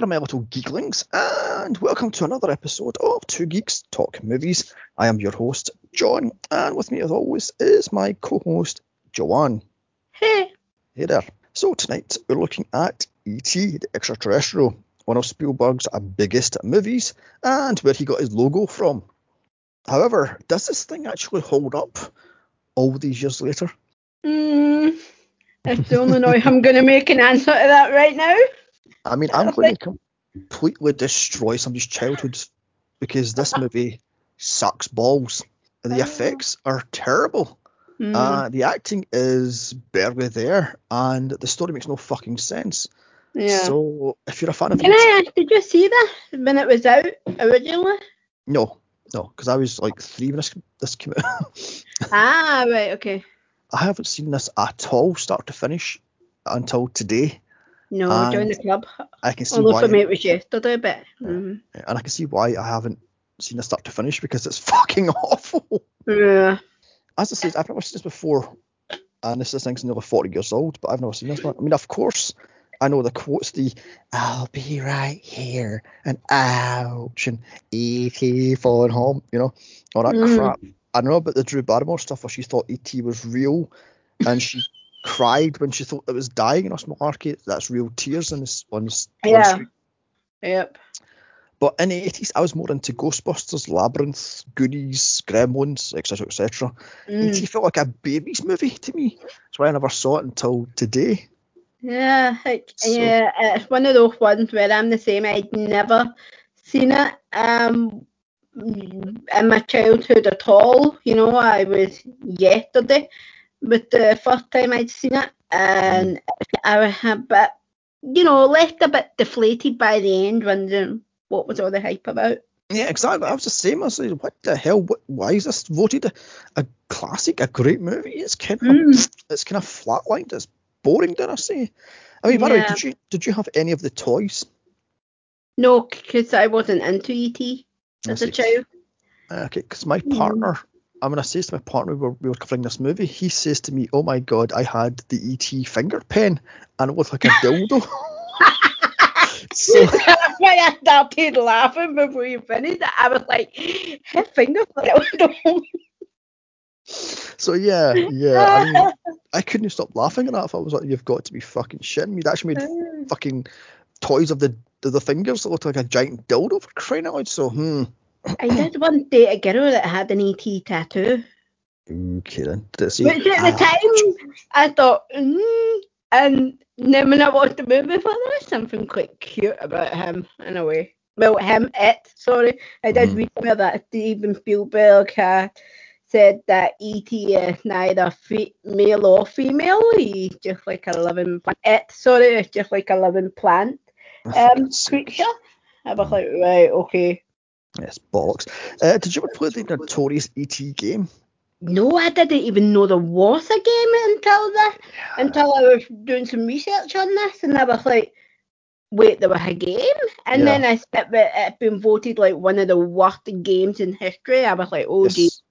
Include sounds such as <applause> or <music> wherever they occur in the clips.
there, my little geeklings, and welcome to another episode of Two Geeks Talk Movies. I am your host, John, and with me, as always, is my co host, Joanne. Hey. Hey there. So, tonight we're looking at E.T., the extraterrestrial, one of Spielberg's biggest movies, and where he got his logo from. However, does this thing actually hold up all these years later? Mm, I don't know I'm going to make an answer to that right now. I mean, I'm going to completely destroy somebody's childhood because this <laughs> movie sucks balls. The effects are terrible. Mm. Uh, the acting is barely there, and the story makes no fucking sense. yeah. So, if you're a fan of Can I ask, did you see that when it was out originally? no, no, because I was like three when this, this came out. <laughs> ah, right, okay. I haven't seen this at all, start to finish, until today. No, And join the club. I can see Although why, for me it was yesterday, but mm, and I can see why I haven't seen the start to finish because it's <laughs> fucking awful. yeah. as I said, I've never seen this before, and this, this thing's nearly 40 years old, but I've never seen this one. I mean, of course, I know the quotes, the "I'll be right here" and "Ouch" and "E.T. phone home," you know, all that Mm. crap. I don't know about the Drew Barrymore stuff where she thought E.T. was real, and she cried when she thought it was dying in a small arcade. That's real tears on this on this. Yeah. Yep. But in the 80s, I was more into Ghostbusters, Labyrinth, Goonies, Gremlins, etc., etc. Mm. E.T. felt like a baby's movie to me. That's why I never saw it until today. Yeah, like, So- yeah, it's one of those ones where I'm the same. I'd never seen it um in my childhood at all. You know, I was yesterday with the first time I'd seen it, and I was a bit, you know, left a bit deflated by the end, wondering what was all the hype about. Yeah, exactly. I was the same. I was like, what the hell? What, why is this voted a, a classic, a great movie? It's kind of Mm. it's kind of flatlined. It's boring, did I say? I mean, by the way, did you did you have any of the toys? No, because I wasn't into ET as a child. Uh, okay, because my Mm. partner, I mean, I says to my partner, we were, we were covering this movie. He says to me, "Oh my god, I had the ET finger pen, and it looked like a dildo." <laughs> so <laughs> I started laughing before you finished it. I was like, her finger. So yeah, yeah. I mean, <laughs> I couldn't stop laughing at that. I was like, "You've got to be fucking shitting me." They actually made fucking toys of the of the fingers that looked like a giant dildo for crying out loud. So hmm. I did one date a girl that had an ET tattoo. Okay then. Say, Which at the "Ah, time I thought, mm, and then when I watched the movie, I thought there was something quite cute about him in a way. Well, him, it, sorry. I did Mhm. read somewhere that Steven Spielberg had said that ET is neither fe- male or female. He's just like a living plant. It, sorry, it's just like a living plant <laughs> um, God's sake." creature. I was like, right, okay. Yes, bollocks. Uh, did you ever play the notorious ET game? No, I didn't even know there was a game until that. Until I was doing some research on this, and I was like, wait, there was a game? And then I it, it been voted like one of the worst games in history. I was like, oh, gee. Yes.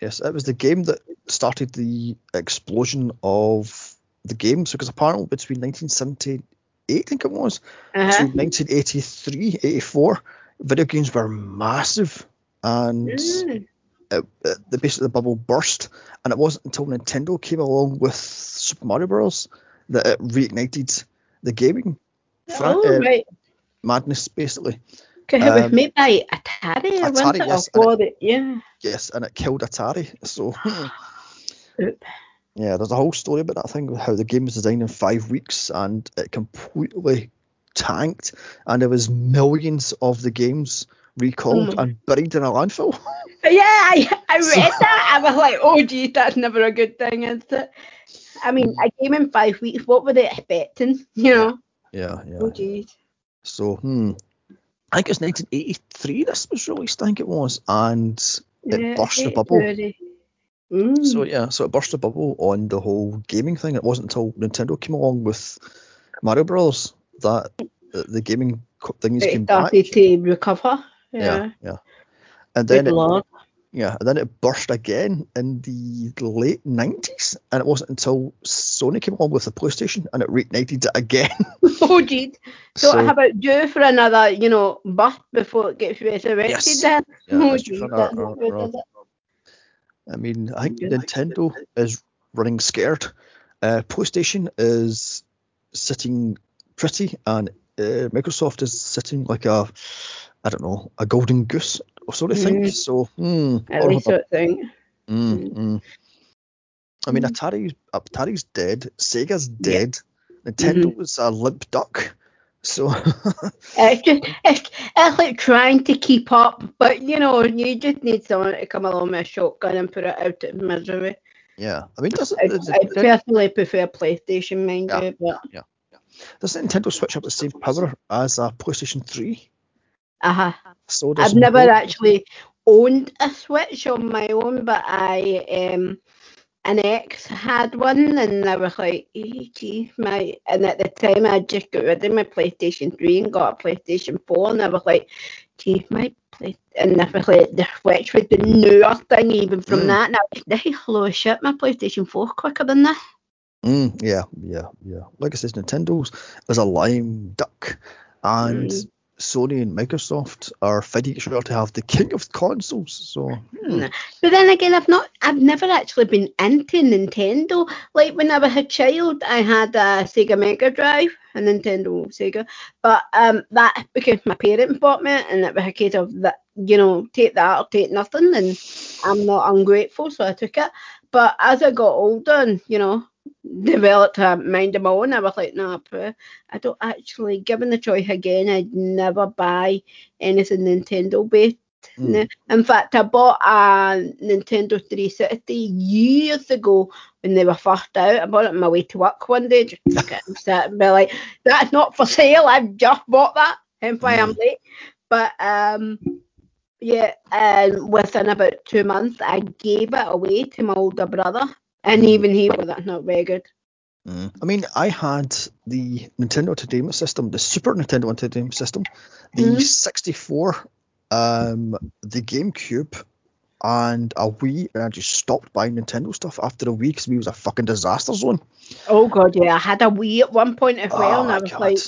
Yes, it was the game that started the explosion of the games because apparently between 1978, I think it was, to Uh-huh. 1983, 84, video games were massive and Mm. it, it, the basically the bubble burst. And it wasn't until Nintendo came along with Super Mario Bros. that it reignited the gaming Oh, uh, right. madness, basically. Because it was made by Atari, Atari, wasn't it? yes, and it? Yeah. Yes, and it killed Atari. So. <gasps> Yeah, there's a whole story about that thing, how the game was designed in five weeks and it completely tanked, and there was millions of the games recalled my- and buried in a landfill. <laughs> Yeah, I, I read So- that. I was like, oh, gee, that's never a good thing, is it? I mean, a game in five weeks, what were they expecting? You know? yeah, yeah. Oh, geez. So, hmm. I think it was 1983 this was released, I think it was, and it Yeah, burst the bubble. Mm. So, yeah, so it burst the bubble on the whole gaming thing. It wasn't until Nintendo came along with Mario Bros. That the, the gaming things it came back. to recover. Yeah, Yeah. yeah. And then it. Yeah, and then it burst again in the late 90s, and it wasn't until Sony came along with the PlayStation and it reignited it again. <laughs> oh, geez. So, so, how about due for another, you know, birth before it gets resurrected yes. then? Yeah, oh, geez, our, our, our, I mean, I think Nintendo is running scared. Uh, PlayStation is sitting pretty, and uh, Microsoft is sitting like a, I don't know, a golden goose or sort of mm. thing. So, mm, at least sort of thing. Mm, mm. I mean, Atari, Atari's dead. Sega's dead. Yeah. Nintendo's mm-hmm. a limp duck. So <laughs> it's just it's, it's like trying to keep up, but you know, you just need someone to come along with a shotgun and put it out of misery. Yeah, I mean, does I, I personally prefer PlayStation, mind yeah, you, but yeah. Does Nintendo Switch have the same power as a PlayStation Three? Uh huh. So I've never actually owned a Switch on my own, but I um an ex had one, and I was like, hey, gee, my. And at the time, I just got rid of my PlayStation 3 and got a PlayStation 4, and I was like, gee, my play. And I was like, the Switch was the newer thing, even from mm. that. Now, this is holy shit, my PlayStation 4 quicker than this. Mm, yeah, yeah, yeah. Like I said, Nintendo's is a lime duck, and mm. Sony and Microsoft are fighting each other to have the king of consoles. So, hmm. but then again, I've not, I've never actually been into Nintendo. Like when I was a child, I had a Sega Mega Drive, a Nintendo Sega, but um, that because my parents bought me it, and it was a case of that, you know, take that or take nothing, and I'm not ungrateful, so I took it. But as I got older, and you know, developed a mind of my own. I was like, no, nah, I don't actually, given the choice again, I'd never buy anything Nintendo based. Mm. In fact, I bought a Nintendo 360 years ago when they were first out. I bought it on my way to work one day, just took it and sat and be like, that's not for sale. I've just bought that. Hence why mm. I'm late. But um, yeah, and within about two months, I gave it away to my older brother and even he was that's not very good. Mm. I mean, I had the Nintendo Entertainment System, the Super Nintendo Entertainment System, the mm. 64, um, the GameCube, and a Wii, and I just stopped buying Nintendo stuff after a week because Wii was a fucking disaster zone. Oh god, yeah, I had a Wii at one point as well, oh, and I was god. like,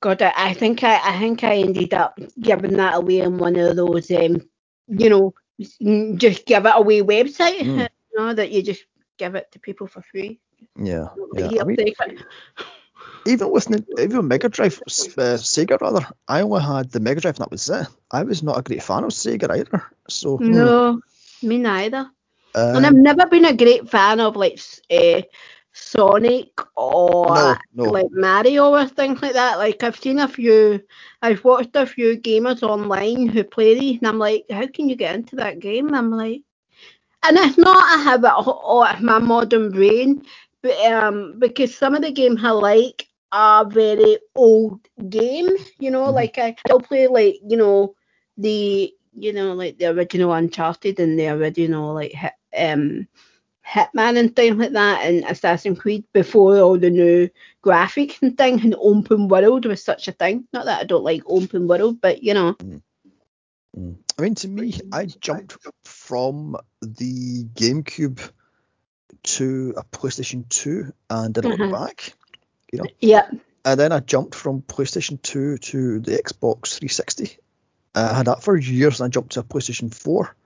God, I, think I, I think I ended up giving that away on one of those, um, you know, just give it away website, mm. <laughs> you know, that you just give it to people for free. Yeah, yeah. I mean, even with even Mega Drive, uh, Sega rather, I only had the Mega Drive and that was it. I was not a great fan of Sega either. So hmm. no, hmm. me neither. Um, and I've never been a great fan of like uh, Sonic or no, no. like Mario or things like that. Like I've seen a few, I've watched a few gamers online who play these, and I'm like, how can you get into that game? I'm like, and it's not a habit of my modern brain, but um, because some of the games I like are very old games, you know, mm-hmm. like I still play like, you know, the you know, like the original Uncharted and the original like um Hitman and things like that and Assassin's Creed before all the new graphics and things and open world was such a thing. Not that I don't like open world, but you know. Mm. Mm. I mean, to me, I jumped from the GameCube to a PlayStation 2 and didn't mm-hmm. look back. You know. Yeah. And then I jumped from PlayStation 2 to the Xbox 360. Uh, I had that for years, and I jumped to a PlayStation 4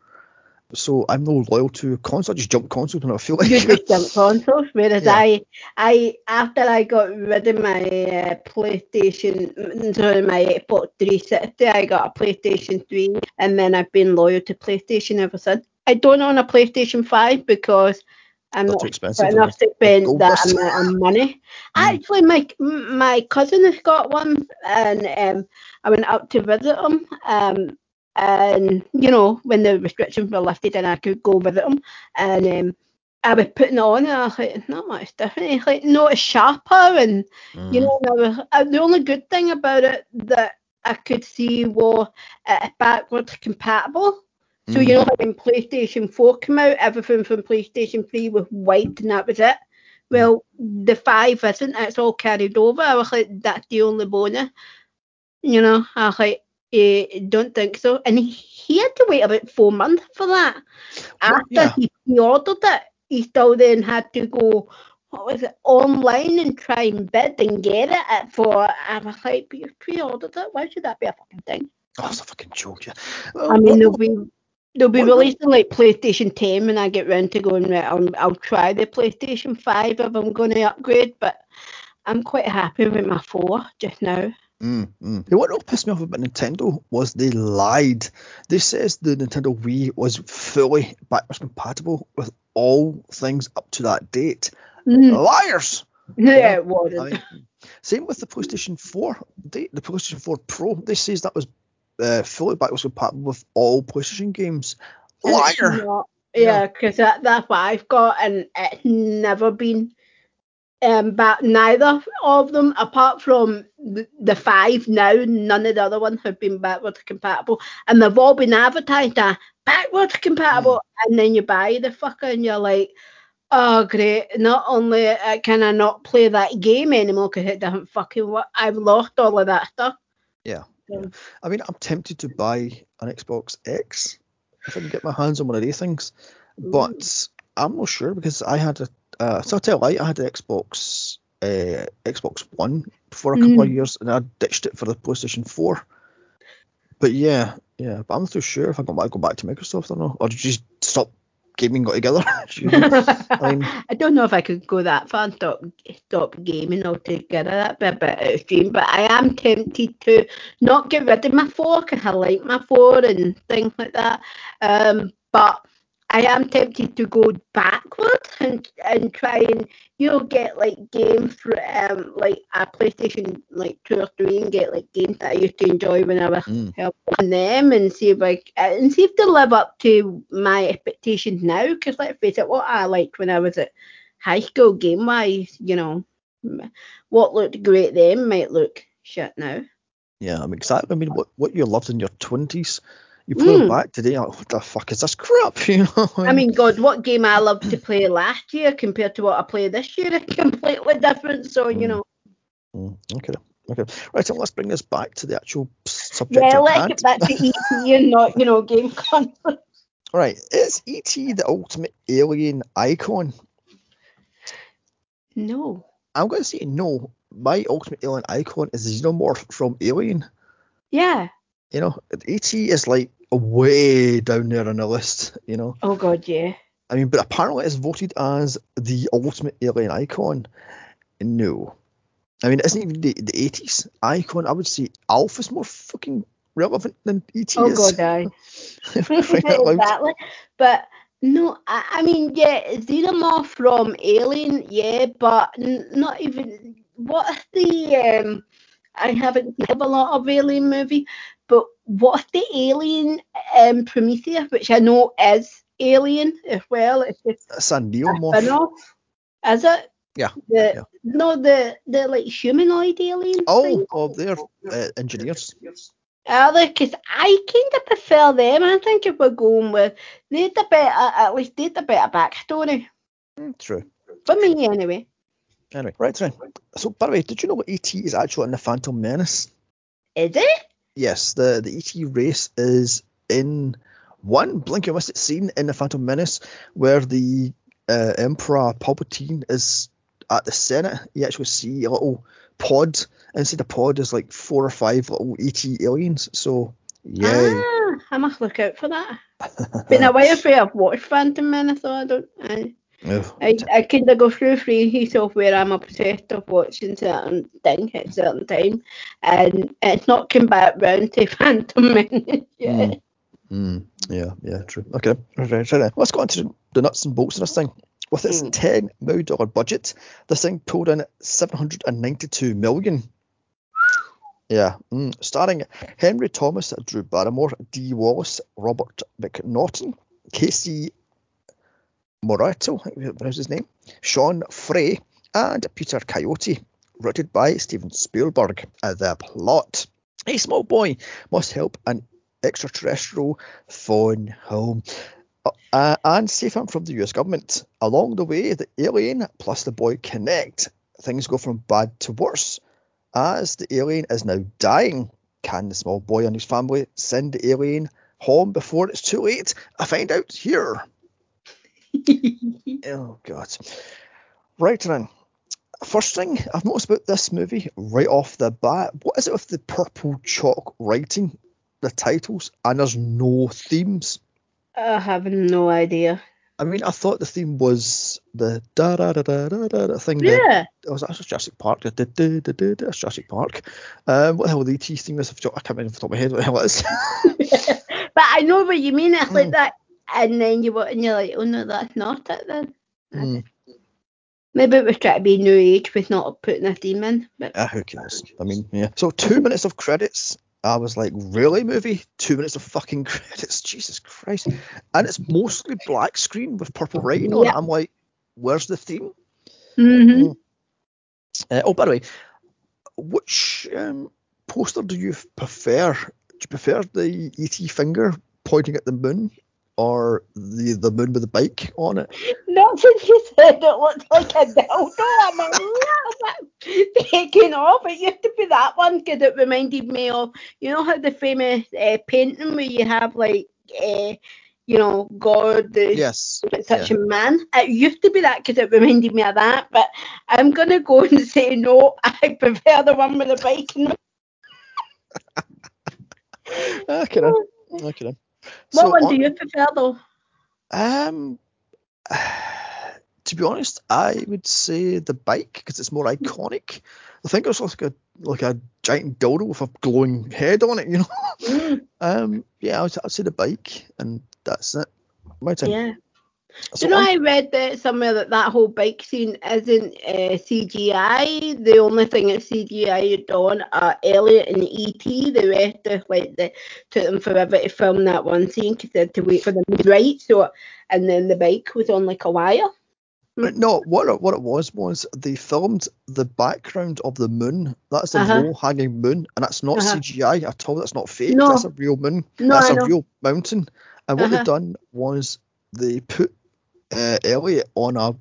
so I'm no loyal to console. I just jump console when I feel <laughs> like. You just jump consoles, whereas yeah. I, I after I got rid of my uh, PlayStation, sorry, my Xbox 360, I got a PlayStation 3, and then I've been loyal to PlayStation ever since. I don't own a PlayStation 5 because I'm not expensive enough to spend that amount of money. <sighs> Mm. Actually, my my cousin has got one, and um, I went up to visit him. Um, and you know when the restrictions were lifted and I could go visit them. And um, I was putting it on and I was like not much different. It's like no it's sharper and mm. you know was, uh, the only good thing about it that I could see was it's backwards compatible. So you know mm. when PlayStation 4 came out everything from PlayStation 3 was white and that was it. Well the 5 isn't it's all carried over. I was like that's the only bonus you know? I was like Uh, don't think so. And he, had to wait about four months for that. After yeah. he pre-ordered it, he still then had to go, what was it, online and try and bid and get it at for. I was like, but you pre-ordered it. Why should that be a fucking thing? Oh, it's a fucking joke, yeah. I mean, they'll be they'll be releasing like PlayStation 10 when I get round to going. Right, I'll, I'll try the PlayStation 5 if I'm going to upgrade, but I'm quite happy with my four just now. Mm, mm. Yeah, What really pissed me off about Nintendo was they lied. They says the Nintendo Wii was fully backwards compatible with all things up to that date. Mm. Liars! <laughs> Yeah, it wasn't. I mean, same with the PlayStation 4. They, the PlayStation 4 Pro, they says that was uh, fully backwards compatible with all PlayStation games. Liar! Yeah, because that, that's what I've got, and it's never been. Um, but neither of them, apart from the, the five now, none of the other ones have been backwards compatible, and they've all been advertised as backwards compatible, and then you buy the fucker and you're like, oh great! Not only uh, can I not play that game anymore because it doesn't fucking work, I've lost all of that stuff. Yeah, yeah. I mean, I'm tempted to buy an Xbox X if I can get my hands on one of these things, but I'm not sure because I had a. Uh, so I'll tell you, I had an Xbox uh, Xbox One for a couple of Mm. years, and I ditched it for the PlayStation 4. But yeah, yeah, but I'm not too sure if I might go back to Microsoft or not, or did you just stop gaming altogether? <laughs> I mean, <laughs> I don't know if I could go that far and stop stop gaming altogether. That'd be a bit extreme. But I am tempted to not get rid of my four because I like my four and things like that. Um, but I am tempted to go backwards and and try and you know get like games for um like a PlayStation like two or three and get like games that I used to enjoy when I was mm, on them and see if I uh, and see if they live up to my expectations now. Because let's face it, what I liked when I was at high school game wise, you know, what looked great then might look shit now. yeah, I'm exactly. I mean, what what you loved in your 20s, you play it Mm. back today. Like, what the fuck is this crap? <laughs> You know. I mean, God, what game I loved to play last year compared to what I play this year is <laughs> completely different. So you Mm. know, Mm, okay. Okay. Right. So let's bring this back to the actual subject yeah, let's hand. get back to ET and not you know game <laughs> console. Right. Is ET the ultimate alien icon? No. I'm going to say no. My ultimate alien icon is the Xenomorph from Alien. Yeah. You know, ET is like way down there on the list. You know, Oh God, yeah. I mean, but apparently it's voted as the ultimate alien icon. No. I mean, it isn't even the, the 80s icon. I would say ALF's more fucking relevant than ET Oh is. God, aye. <laughs> <laughs> Out exactly. But no, I, I mean, yeah, Xenomorph from Alien, yeah, but n- not even. what the um? I haven't have a lot of Alien movie, but what's the Alien um Prometheus, which I know is Alien as well. It's just It's a neomorph. spin-off. Is it? Yeah, The, yeah. No, the the like humanoid alien. Oh, thing? oh, they're uh, engineers. Are they? Because I kind of prefer them. I think if we're going with, they'd a better, at least they'd a better backstory. Mm, True. For me, anyway. Anyway, right, right. So, by the way, did you know what ET is actually in the Phantom Menace? Is it? Yes, the the ET race is in one blink you missed it scene in the Phantom Menace where the uh, Emperor Palpatine is at the Senate. You actually see a little pod. And inside the pod is like four or five little ET aliens. So, yay. Ah, I must look out for that. <laughs> Been a while for I've watched Phantom Menace, so I don't. I, I, I kind of go through phases of where I'm obsessed of watching certain thing at certain time, and it's not come back round to <laughs> Phantom Menace yet. Mm, yeah, yeah, true. Okay, right, right, right. Let's go on to the nuts and bolts of this thing. With its Mm. ten million dollar budget, this thing pulled in seven hundred and ninety-two million. Yeah, mm. starring Henry Thomas, Drew Barrymore, Dee Wallace, Robert McNaughton, Casey Morato, think we his name, Sean Frye, and Peter Coyote. Written by Steven Spielberg. Uh, the plot: A small boy must help an extraterrestrial phone home uh, and save him from the US government. Along the way, the alien plus the boy connect. Things go from bad to worse. As the alien is now dying, can the small boy and his family send the alien home before it's too late? I find out here. <laughs> oh god. Right then. First thing I've noticed about this movie right off the bat, what is it with the purple chalk writing, the titles, and there's no themes? I have no idea. I mean, I thought the theme was the da da da da da da, thing. Yeah. That, was that's Jurassic Park. Da, da, da, da, da, that's Jurassic Park. Um, what the hell the ET theme is? I can't remember off the top of my head what the hell it is. <laughs> but I know what you mean. It's like Mm. that, and then you and you're like, oh no, that's not it then. Mm. Maybe it was trying to be new age with not putting a theme in. But Ah, who cares? I mean, yeah. So two minutes of credits. I was like, really, movie? Two minutes of fucking <laughs> credits? Jesus Christ! And it's mostly black screen with purple writing on it. I'm like, where's the theme? hmm Uh, oh, by the way, which um, poster do you prefer? Do you prefer the ET finger pointing at the moon, or the the moon with the bike on it? not <laughs> since you said it looked like a dildo. I'm a little bit taken off. It used to be that one because it reminded me of, you know, how the famous uh, painting where you have like, uh, you know, God, the Yes. such a man. It used to be that because it reminded me of that, but I'm gonna go <laughs> and say no. I prefer the one with the bike. Okay then. Okay then. What So one on- do you prefer though? Um, to be honest, I would say the bike because it's more iconic. I think it's like a like a giant dildo with a glowing head on it, you know. Mm, <laughs> Um, yeah, I'd, I'd say the bike, and that's it. My turn. yeah. So you know, on- I read that somewhere that that whole bike scene isn't uh, CGI. The only thing that's CGI on are Elliott and ET. The rest of like the took them forever to film that one scene because they had to wait for them to right. So, and then the bike was on like a wire. But no, what it, what it was was they filmed the background of the moon. That's a Uh-huh. low hanging moon, and that's not Uh-huh. CGI at all. That's not fake. No. That's a real moon. No, that's I a know. real mountain. And what Uh-huh. they've done was they put uh, Elliott on a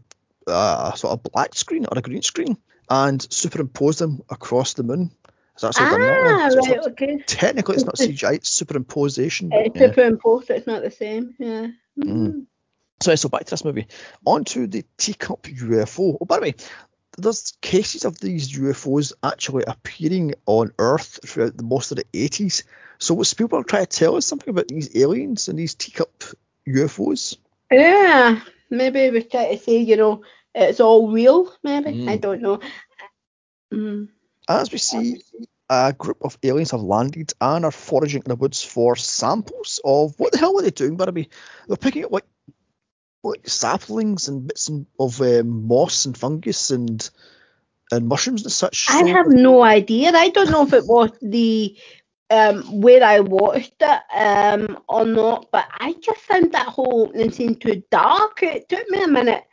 uh, sort of black screen or a green screen and superimpose them across the moon. So that's how they've done that Ah. So it's right, not- okay. technically, it's not <laughs> CGI. It's superimposition. It's yeah. superimposed. It's not the same. Yeah. Mm. So, so back to this movie. On to the teacup UFO. Oh, by the way, there's cases of these UFOs actually appearing on Earth throughout the, most of the 80s. So was Spielberg trying to tell us something about these aliens and these teacup UFOs? Yeah. Maybe we try to say, you know, it's all real. Maybe Mm. I don't know. Mm. As we see, a group of aliens have landed and are foraging in the woods for samples of what the hell were they doing? By the way, they're picking up like like saplings and bits of um, moss and fungus and and mushrooms and such. I So- have no idea. I don't know if it was the um where I watched it um or not, but I just found that whole opening scene too dark. It took me a minute,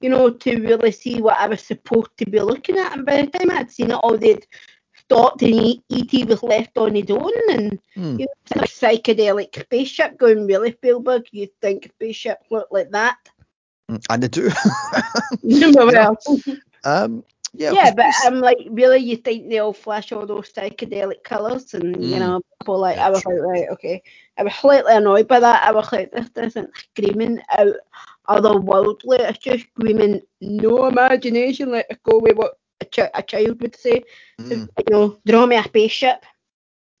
you know, to really see what I was supposed to be looking at. And by the time I'd seen it all, they'd stopped and E- E.T. was left on his own and Hmm. you know, a psychedelic spaceship going really Spielberg. You'd think spaceships look like that. and they do. <laughs> <laughs> well, <laughs> um, yeah, yeah, but I'm like, really, you think they all flash all those psychedelic colours, and you Mm. know, people like, I was like, right, okay. I was slightly annoyed by that. I was like, this isn't screaming out otherworldly. It's just screaming no imagination. Let us go with what a, ch- a child would say. Mm, You know, draw me a spaceship.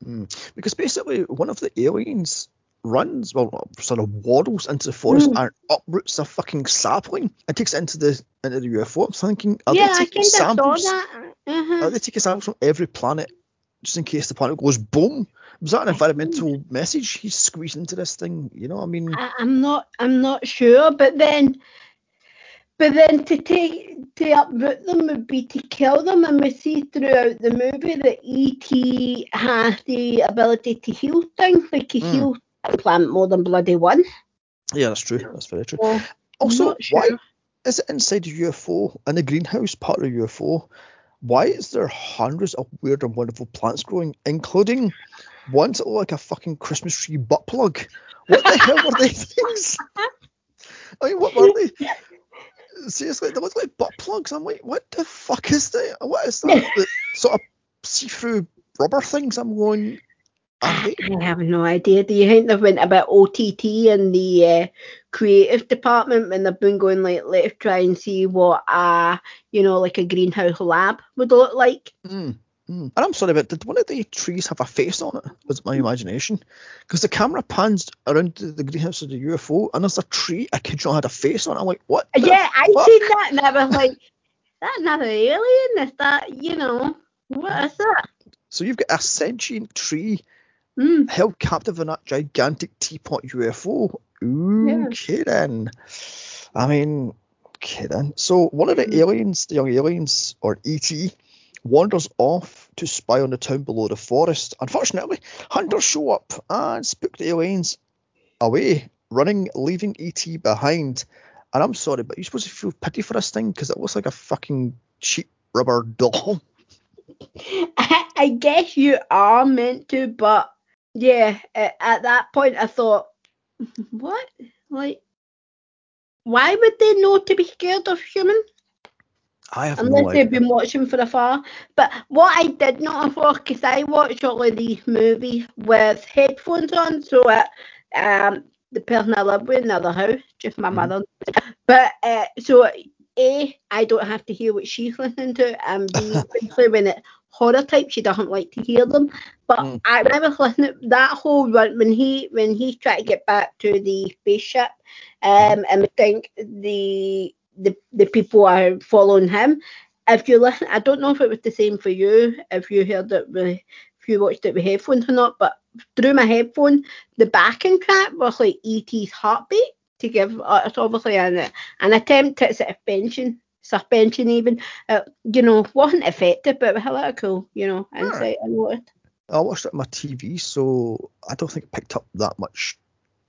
mm. because basically one of the aliens runs, well, sort of waddles into the forest Mm. and uproots a fucking sapling and takes it into the into the UFO. I'm thinking, are yeah, they I taking samples? that. Uh-huh. Are they taking samples from every planet just in case the planet goes boom? Was that an environmental message he's squeezed into this thing? You know, I mean, I, I'm not I'm not sure, but then but then to take to uproot them would be to kill them and we see throughout the movie that E.T. has the ability to heal things, like he Mm. heals a planet more than bloody one. yeah, that's true. That's very true. So, Also, sure. why is it inside the UFO in the greenhouse part of the UFO? Why is there hundreds of weird and wonderful plants growing, including ones that look like a fucking Christmas tree butt plug? What the hell were they <laughs> things? I mean, what were they? Seriously, they look like butt plugs. I'm like, what the fuck is that? What is that? <laughs> the sort of see-through rubber things. I'm going. I have <coughs> no idea. Do you think they've went about OTT and the uh, creative department when they've been going like, let's try and see what a, you know, like a greenhouse lab would look like? Mm, mm. And I'm sorry, but did one of the trees have a face on it? Was it my imagination? Because the camera pans around the, the greenhouse of the UFO, and there's a tree. I kid you not, had a face on it. I'm like, what? Yeah, I fuck? seen that and I was like, <laughs> that's not an alien. Is that, you know, what is that? So you've got a sentient tree Mm. held captive in that gigantic teapot UFO. Ooh, kidding. I mean, kidding. So one of the Mm. aliens, the young aliens, or ET, wanders off to spy on the town below the forest. Unfortunately, hunters show up and spook the aliens away, running, leaving ET behind. And I'm sorry, but you're supposed to feel pity for this thing because it looks like a fucking cheap rubber doll. I, <laughs> I guess you are meant to, but yeah, at, at that point I thought, <laughs> what? Like, why would they know to be scared of humans? I have Unless no they've been watching for afar. But what I did not for, because I watch all of these movies with headphones on, so uh, um, the person I live with in the other house, just my Mhm. mother. But uh, so A, I don't have to hear what she's listening to, and B, <laughs> when it's horror type, she doesn't like to hear them. But Mm. I remember listening that whole run when he when he tried to get back to the spaceship, um, and we think the the the people are following him. If you listen, I don't know if it was the same for you. If you heard it with, if you watched it with headphones or not, but through my headphone, the backing track was like ET's heartbeat to give uh, it's obviously an an attempt at suspension, suspension even. Uh, you know, wasn't effective, but it was a lot of cool, you know, insight I noticed. I watched it on my TV, so I don't think it picked up that much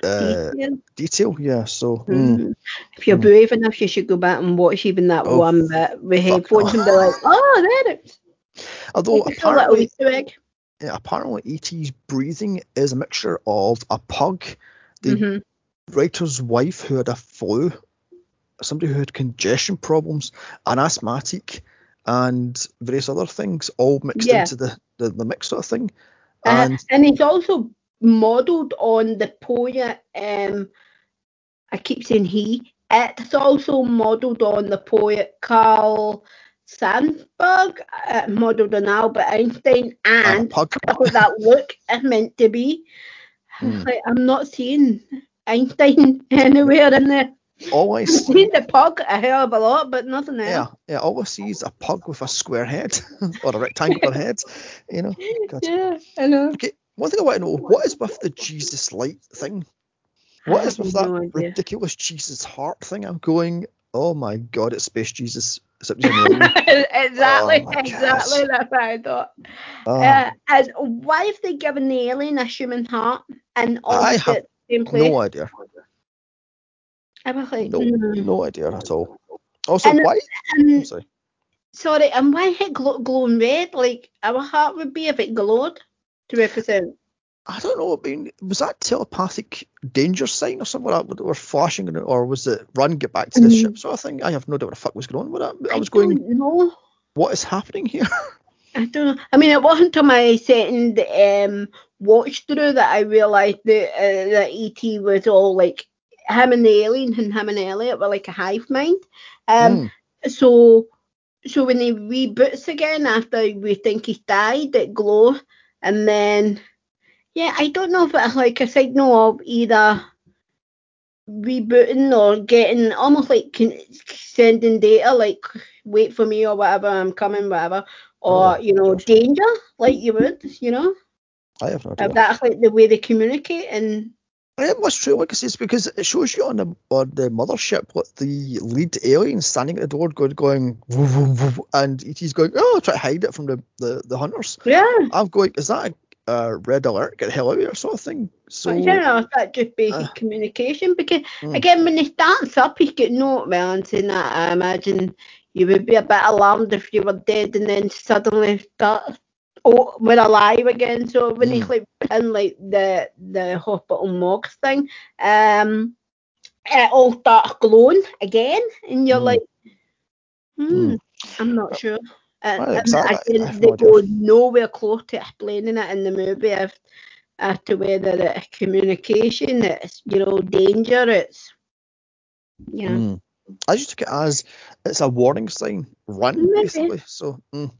uh, Detail. detail. Yeah, so mm. Mhm. If you're Mm. brave enough, you should go back and watch even that Oh, one bit with headphones and be like, oh, there it is. although it's apparently, yeah, apparently ET's breathing is a mixture of a pug, the Mhm. writer's wife who had a flu, somebody who had congestion problems, an asthmatic, and various other things all mixed Yeah. into the, the, the mix sort of thing. Uh, And and it's also modelled on the poet. Um, I keep saying he. It's also modelled on the poet Carl Sandburg, uh, modelled on Albert Einstein, and a and pug. that's what that look <laughs> is meant to be. Hmm. Like, I'm not seeing Einstein <laughs> anywhere in there. All I see, seeing the pug a hell of a lot, but nothing yeah, else. yeah, all I see is a pug with a square head <laughs> or a rectangular <laughs> head. You know, God. Yeah, I know. Okay, one thing I want to know: what is with the Jesus light thing? What is with that no ridiculous Jesus heart thing? I'm going, oh my god, it's Space Jesus. Except he's an alien. exactly, Oh exactly. That's what I thought. Oh, Uh, and why have they given the alien a human heart and all I the have same place? no idea. I was like, No, mm. no idea at all. Also, And- why? I'm sorry. sorry, and why it glow- glowing red? Like our heart would be if it glowed to represent. I don't know. I mean, was that telepathic danger sign or something like that? Or flashing, it, or was it run, get back to the Mm. ship sort of thing? I have no idea what the fuck was going on with that. I was don't going, know. what is happening here? <laughs> I don't know. I mean, it wasn't until my second um, watch through that I realised that uh, that ET was all like him and the alien and him and Elliott were like a hive mind. Um, Mm. so so when he reboots again after we think he's died, it glow, and then yeah, I don't know if it's like a signal of either rebooting or getting almost like sending data like wait for me or whatever I'm coming whatever or Oh, you know danger like you would you know I have no idea. if that's like the way they communicate and It was true, like I say, it's because it shows you on the on the mothership what the lead alien standing at the door going going woo, woo, woo, and he's going, oh, try to hide it from the, the, the hunters. yeah I'm going, is that a, red alert? Get the hell out of here, sort of thing. So I don't know if that's just basic uh, communication because Mm. again when he starts up he's got no saying that I imagine you would be a bit alarmed if you were dead and then suddenly start oh we're alive again so when Mm. like in like the the hospital morgue thing um it all starts glowing again and you're Mm. like hmm Mm. I'm not sure and, Well, exactly. They go nowhere close to explaining it in the movie if as to whether it's communication, it's you know danger, it's you know. Mm. I just took it as it's a warning sign. Run, Maybe. basically. So, mm.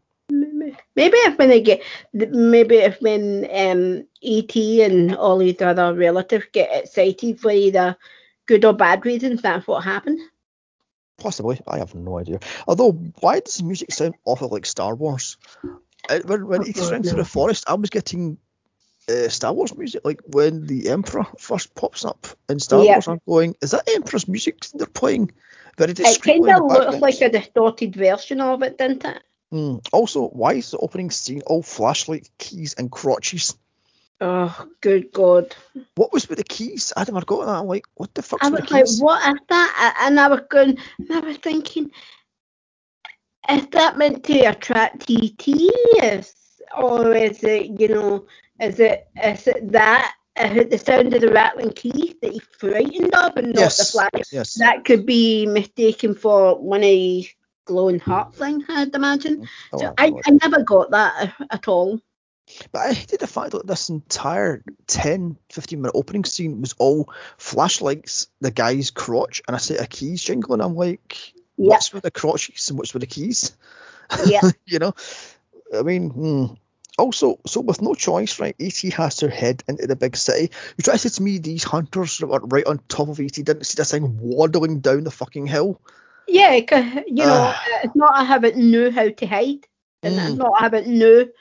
Maybe if when they get, maybe if when um, ET and all these other relatives get excited for either good or bad reasons, that's what happened. possibly. I have no idea. Although, why does the music sound awful like Star Wars? Uh, when when Oh, it God, through the forest, I was getting uh, Star Wars music. Like when the Emperor first pops up in Star Yeah. Wars, I'm going, is that Emperor's music they're playing? Very It kind of looks like a distorted version of it, didn't it? Mm. Also, why is the opening scene all flashlight keys and crotches? Oh, good God. What was with the keys? I never got that. I'm like, what the fuck's I with was the like, keys? what is that? And I was going, and I was thinking, is that meant to attract ETs? Or is it, you know, is it is it that uh, the sound of the rattling keys that he's frightened of and not the Yes, flash? yes. That could be mistaken for one of these glowing heart thing, I'd imagine. Oh, so I I, have no I never got that at all. But I hated the fact that this entire 10, 15 minute opening scene was all flashlights, the guy's crotch, and I set of keys jingling. I'm like, Yeah, what's with the crotches and what's with the keys? <laughs> yeah. you know? I mean, hmm. also, so with no choice, right, ET has to head into the big city. You try to say to me these hunters that were right on top of ET didn't see this thing waddling down the fucking hill? Yeah, 'cause, you know, Ah. it's not I haven't knew how to hide, and Mm. not I haven't knew it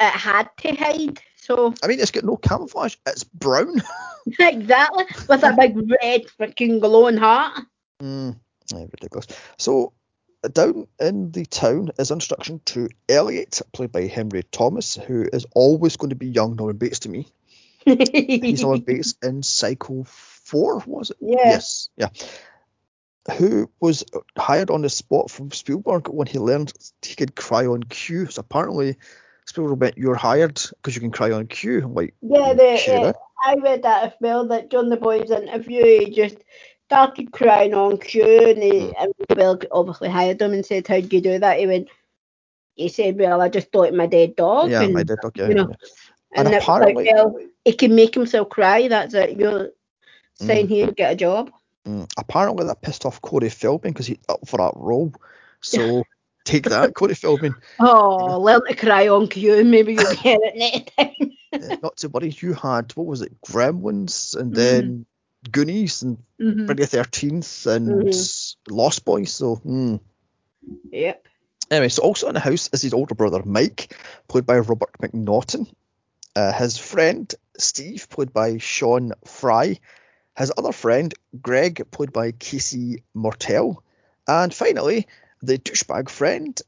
had to hide. So I mean, it's got no camouflage. It's brown. <laughs> exactly with a big red freaking glowing heart. Mm, yeah, ridiculous. So down in the town is instruction to Elliott, played by Henry Thomas, who is always going to be young Norman Bates to me. <laughs> He's Norman Bates in Psycho 4, was it? Yeah. Yes, yeah. Who was hired on the spot from Spielberg when he learned he could cry on cue. So apparently Spielberg went, "You're hired because you can cry on cue." I'm like, Yeah, the, uh. I read that as well. That John the Boy's interview, he just started crying on cue, and, he, Mm. and Bill obviously hired him and said, "How'd you do that?" He went, he said, "Well, I just thought my dead dog." yeah, and, I did. Okay, you know, yeah. and, And it like, apparently- well, he can make himself cry. That's it. You're sign here, get a job. Mm, apparently that pissed off Corey Feldman because he's up for that role. So <laughs> take that, Corey Feldman. Oh, learn to cry on cue. Maybe you'll <laughs> get it next time. Not to worry, you had what was it, Gremlins, and Mhm. then Goonies, and Mhm. Friday the Thirteenth, and Mhm. Lost Boys. So mm. Yep. anyway, so also in the house is his older brother Mike, played by Robert McNaughton. Uh, his friend Steve, played by Sean Frye. His other friend Greg, played by K.C. Martel. And finally, the douchebag friend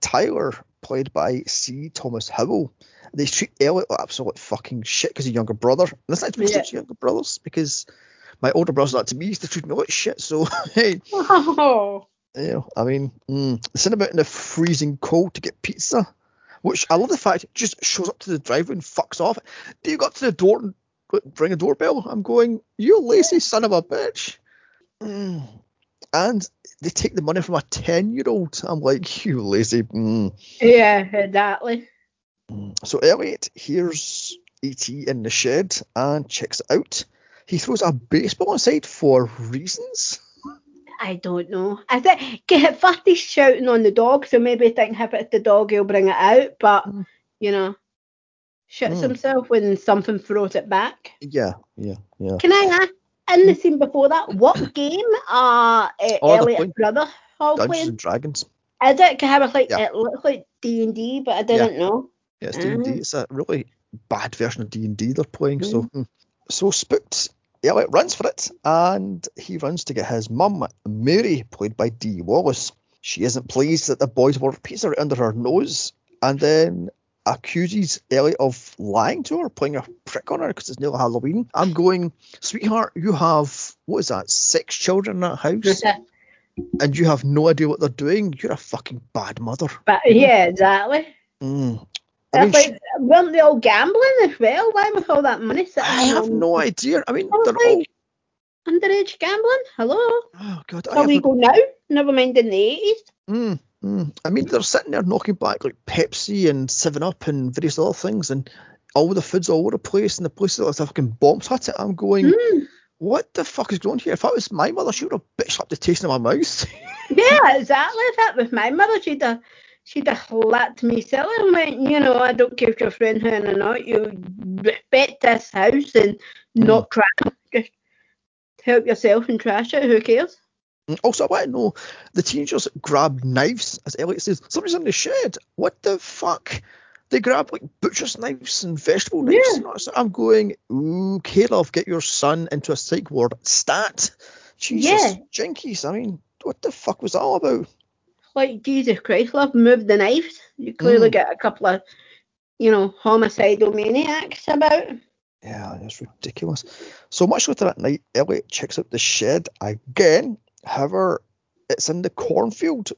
Tyler, played by C. Thomas Howell. They treat Elliott like absolute fucking shit because he's a younger brother. And that's not supposed Yeah. to younger brothers because my older brother's not to me. They treat me like shit. So, <laughs> hey, <laughs> Oh. you know, I mean, mm, sitting about in the freezing cold to get pizza, which I love the fact it just shows up to the driveway and fucks off. Do you go up to the door and ring a doorbell? I'm going, you lazy son of a bitch. Mm. And they take the money from a 10 year old. I'm like, <laughs> you lazy. Mm. Yeah, exactly. So Elliott hears E.T. in the shed and checks it out. He throws a baseball inside for reasons. I don't know. I think at first he's shouting on the dog, so maybe think if it's the dog he'll bring it out, but Mm. you know, shits Mm. himself when something throws it back. Yeah, yeah, yeah. Can I ask in the scene before that, what <coughs> game are uh, Oh, Elliott's brother all Dungeons playing? and Dragons. Is it? 'Cause I was like, Yeah. it looks like D and D, but I didn't know. Yeah, it's D and D. Ah. It's a really bad version of D and D they're playing. So, hmm. so spooked. Elliott runs for it, and he runs to get his mum, Mary, played by Dee Wallace. She isn't pleased that the boys were pizza right under her nose, and then accuses Elliott of lying to her, playing a prick on her because it's nearly Halloween. I'm going, sweetheart, you have what is that, six children in that house, and you have no idea what they're doing. You're a fucking bad mother. but yeah, exactly. Mm. I It's mean, she- like, weren't they all gambling as well? Why was all that money sitting I have on no idea. I mean, I they're all. underage gambling? Hello? Oh god, I have illegal now? Never mind in the 80s. Mm, mm. I mean, they're sitting there knocking back like Pepsi and Seven Up and various other things, and all the food's all over the place, and the place is like a fucking bomb hut. I'm going, Mm. what the fuck is going on here? If that was my mother, she would have bitched up the taste in my mouth. <laughs> Yeah, exactly. If that was my mother, she'd have she'd have slapped me silly and went, you know, I don't care if you're friend her or not, you respect this house and not trash. Just help yourself and trash it. Who cares? And also, I want to know the teenagers grab knives, as Elliott says. Somebody's in the shed. What the fuck? They grab like butcher's knives and vegetable knives. Yeah. and all that stuff. I'm going, ooh, Caleb, get your son into a psych ward. Stat. Jesus, Yeah. jinkies. I mean, what the fuck was that all about? Like Jesus Christ, love, move the knives. You clearly Mm. get a couple of, you know, homicidal maniacs about. Yeah, it's ridiculous. So much later that night, Elliott checks out the shed again. However, it's in the cornfield.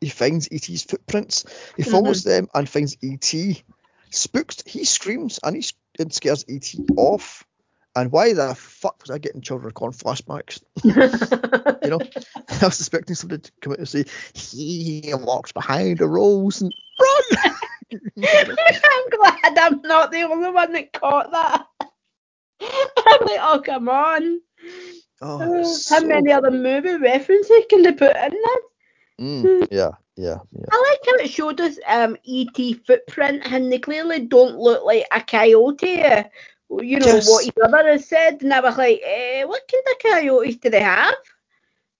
He finds ET's footprints. He follows mm-hmm. them and finds ET. Spooked, he screams and he and scares ET off. And why the fuck was I getting children of corn flashbacks? <laughs> You know, <laughs> I was expecting somebody to come out and say, he walks behind the rows and run. <laughs> I'm glad I'm not the only one that caught that. I'm like, oh come on. Oh, it's How so- many other movie references can they put in there? Mm, yeah, yeah, yeah. I like how it showed us um ET footprint and they clearly don't look like a coyote. uh, You know Yes. what his mother has said, and I was like, eh, what kind of coyotes do they have?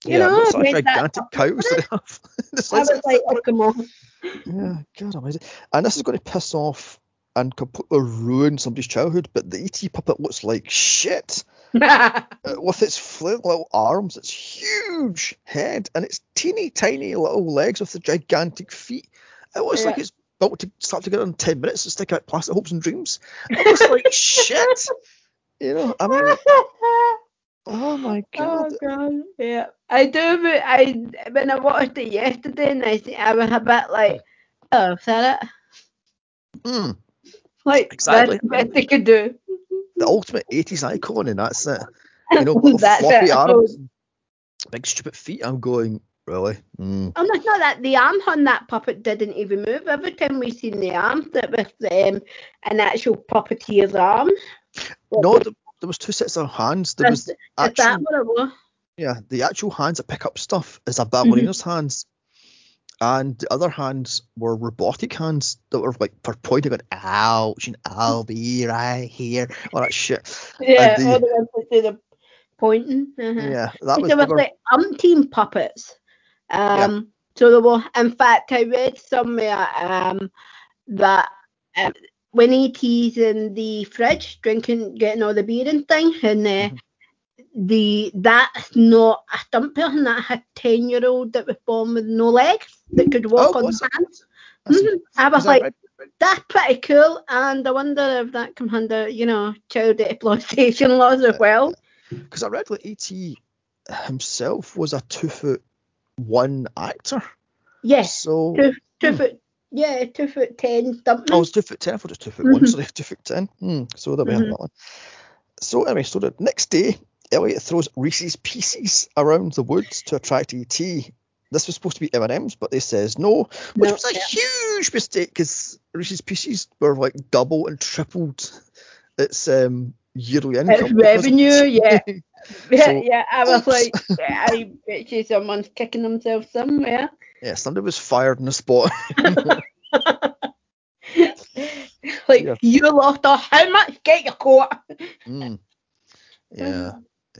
You yeah, know, what sort of make that gigantic up. cows they have? <laughs> I size was like, oh come on. Yeah, God amazing. And this is going to piss off and completely ruin somebody's childhood, but the ET puppet looks like shit. <laughs> Uh, with its flailing little arms, its huge head, and its teeny tiny little legs with the gigantic feet. It looks like it's built to start together in 10 minutes and stick out plastic hopes and dreams. It looks like <laughs> shit. You know, I mean, <laughs> oh my god. Oh god, yeah. I do, I when I watched it yesterday, and I, I was a bit like, oh, is that it? Mm, Like Exactly. that's the best they could do. The ultimate 80s icon, and that's it. You know, <laughs> That's floppy it. arms, big stupid feet. I'm going, really? Mm. Oh, no, it's not that the arm on that puppet didn't even move. Every time we seen the arm, that was um, an actual puppeteer's arm. No, there, there was two sets of hands. There was Is, the is that actual, what it was? yeah, the actual hands that pick up stuff is a ballerina's hands, and the other hands were robotic hands that were like for pointing at ouch and I'll be right here, all that shit. Yeah, the- all the ones that do the pointing. Uh-huh. Yeah, that was there was they were- like umpteen puppets. Um, So there were, in fact, I read somewhere um, that um, when ET's in the fridge drinking, getting all the beer and thing, and uh, Mhm. the that's not a stunt person, that a ten year old that was born with no legs that could walk Oh, on was it? hands. That's- Mhm. I was that like, right? that's pretty cool, and I wonder if that comes under, you know, child exploitation <laughs> laws as well. because I read like ET himself was a two foot one actor. Yes, So two, two Hmm. foot, yeah, two foot ten stuntman. oh, it's two foot ten. I thought it was two foot one. Mhm. Sorry, <laughs> two foot ten. Hmm. So that we have Mhm. that one. So anyway, so the next day, Elliot throws Reese's Pieces around the woods to attract ET. This was supposed to be M&M's, but they says no, which No, was a yeah. huge mistake because Reese's Pieces were like double and tripled its um, yearly income. Its revenue, yeah. <laughs> Yeah, So- yeah, I was like, yeah, I bet you someone's kicking themselves somewhere. yeah, somebody was fired in the spot. <laughs> like, Yeah. you lost off how much? Get your coat. Mm. <laughs> Yeah,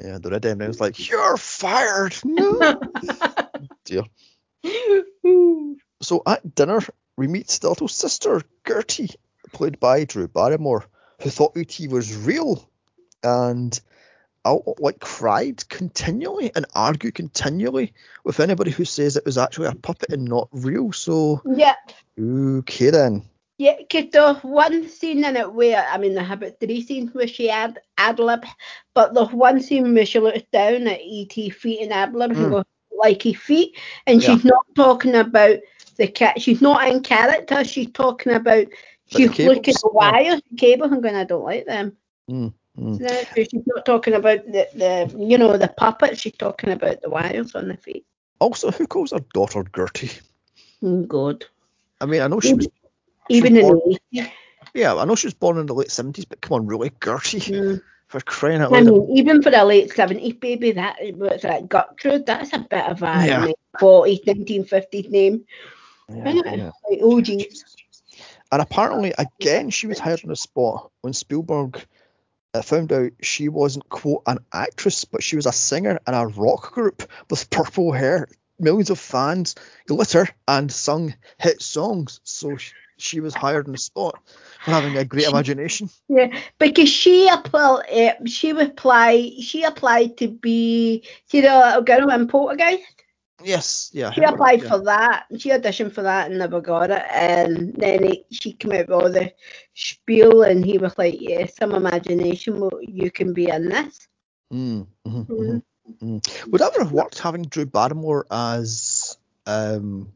yeah. The red M&M's like, you're fired. No. Dear. <laughs> So at dinner, we meet the little sister, Gertie, played by Drew Barrymore, who thought ET was real and out, like cried continually and argued continually with anybody who says it was actually a puppet and not real. So yeah, okay then. yeah, because there's one scene in it where, I mean, there have about three scenes where she ad, ad lib, but there's one scene where she looks down at E.T. feet and ad lib and Mm. goes, like his feet, and Yeah. she's not talking about the cat, she's not in character, she's talking about, the she's looking at the wires, cables, and going, I don't like them. Mm, mm. So she's not talking about the, the you know the puppet. She's talking about the wires on the feet. Also, who calls her daughter Gertie? Oh God! I mean, I know she was Even in born- the 80s. Yeah, I know she was born in the late 70s, but come on, really, Gertie, Mm. For crying out I loud. mean, even for a late 70s baby, that was that Gertrude, that's a bit of a Yeah. 40s, 1950s name. Yeah, yeah. Like, oh, geez. And apparently, again, she was hired on the spot when Spielberg uh, found out she wasn't, quote, an actress, but she was a singer in a rock group with purple hair, millions of fans, glitter, and sung hit songs. So she, she was hired on the spot for having a great imagination. Yeah, because she applied, uh, she applied, she applied to be, see the little girl in Poltergeist? Yes, yeah. She applied that, for that. She auditioned for that and never got it. And then he, she came out with all the spiel, and he was like, "Yeah, some imagination. Well, you can be in this." yeah. Mm, mhm, Mhm. mhm, mhm. Would that ever have worked having Drew Barrymore as um,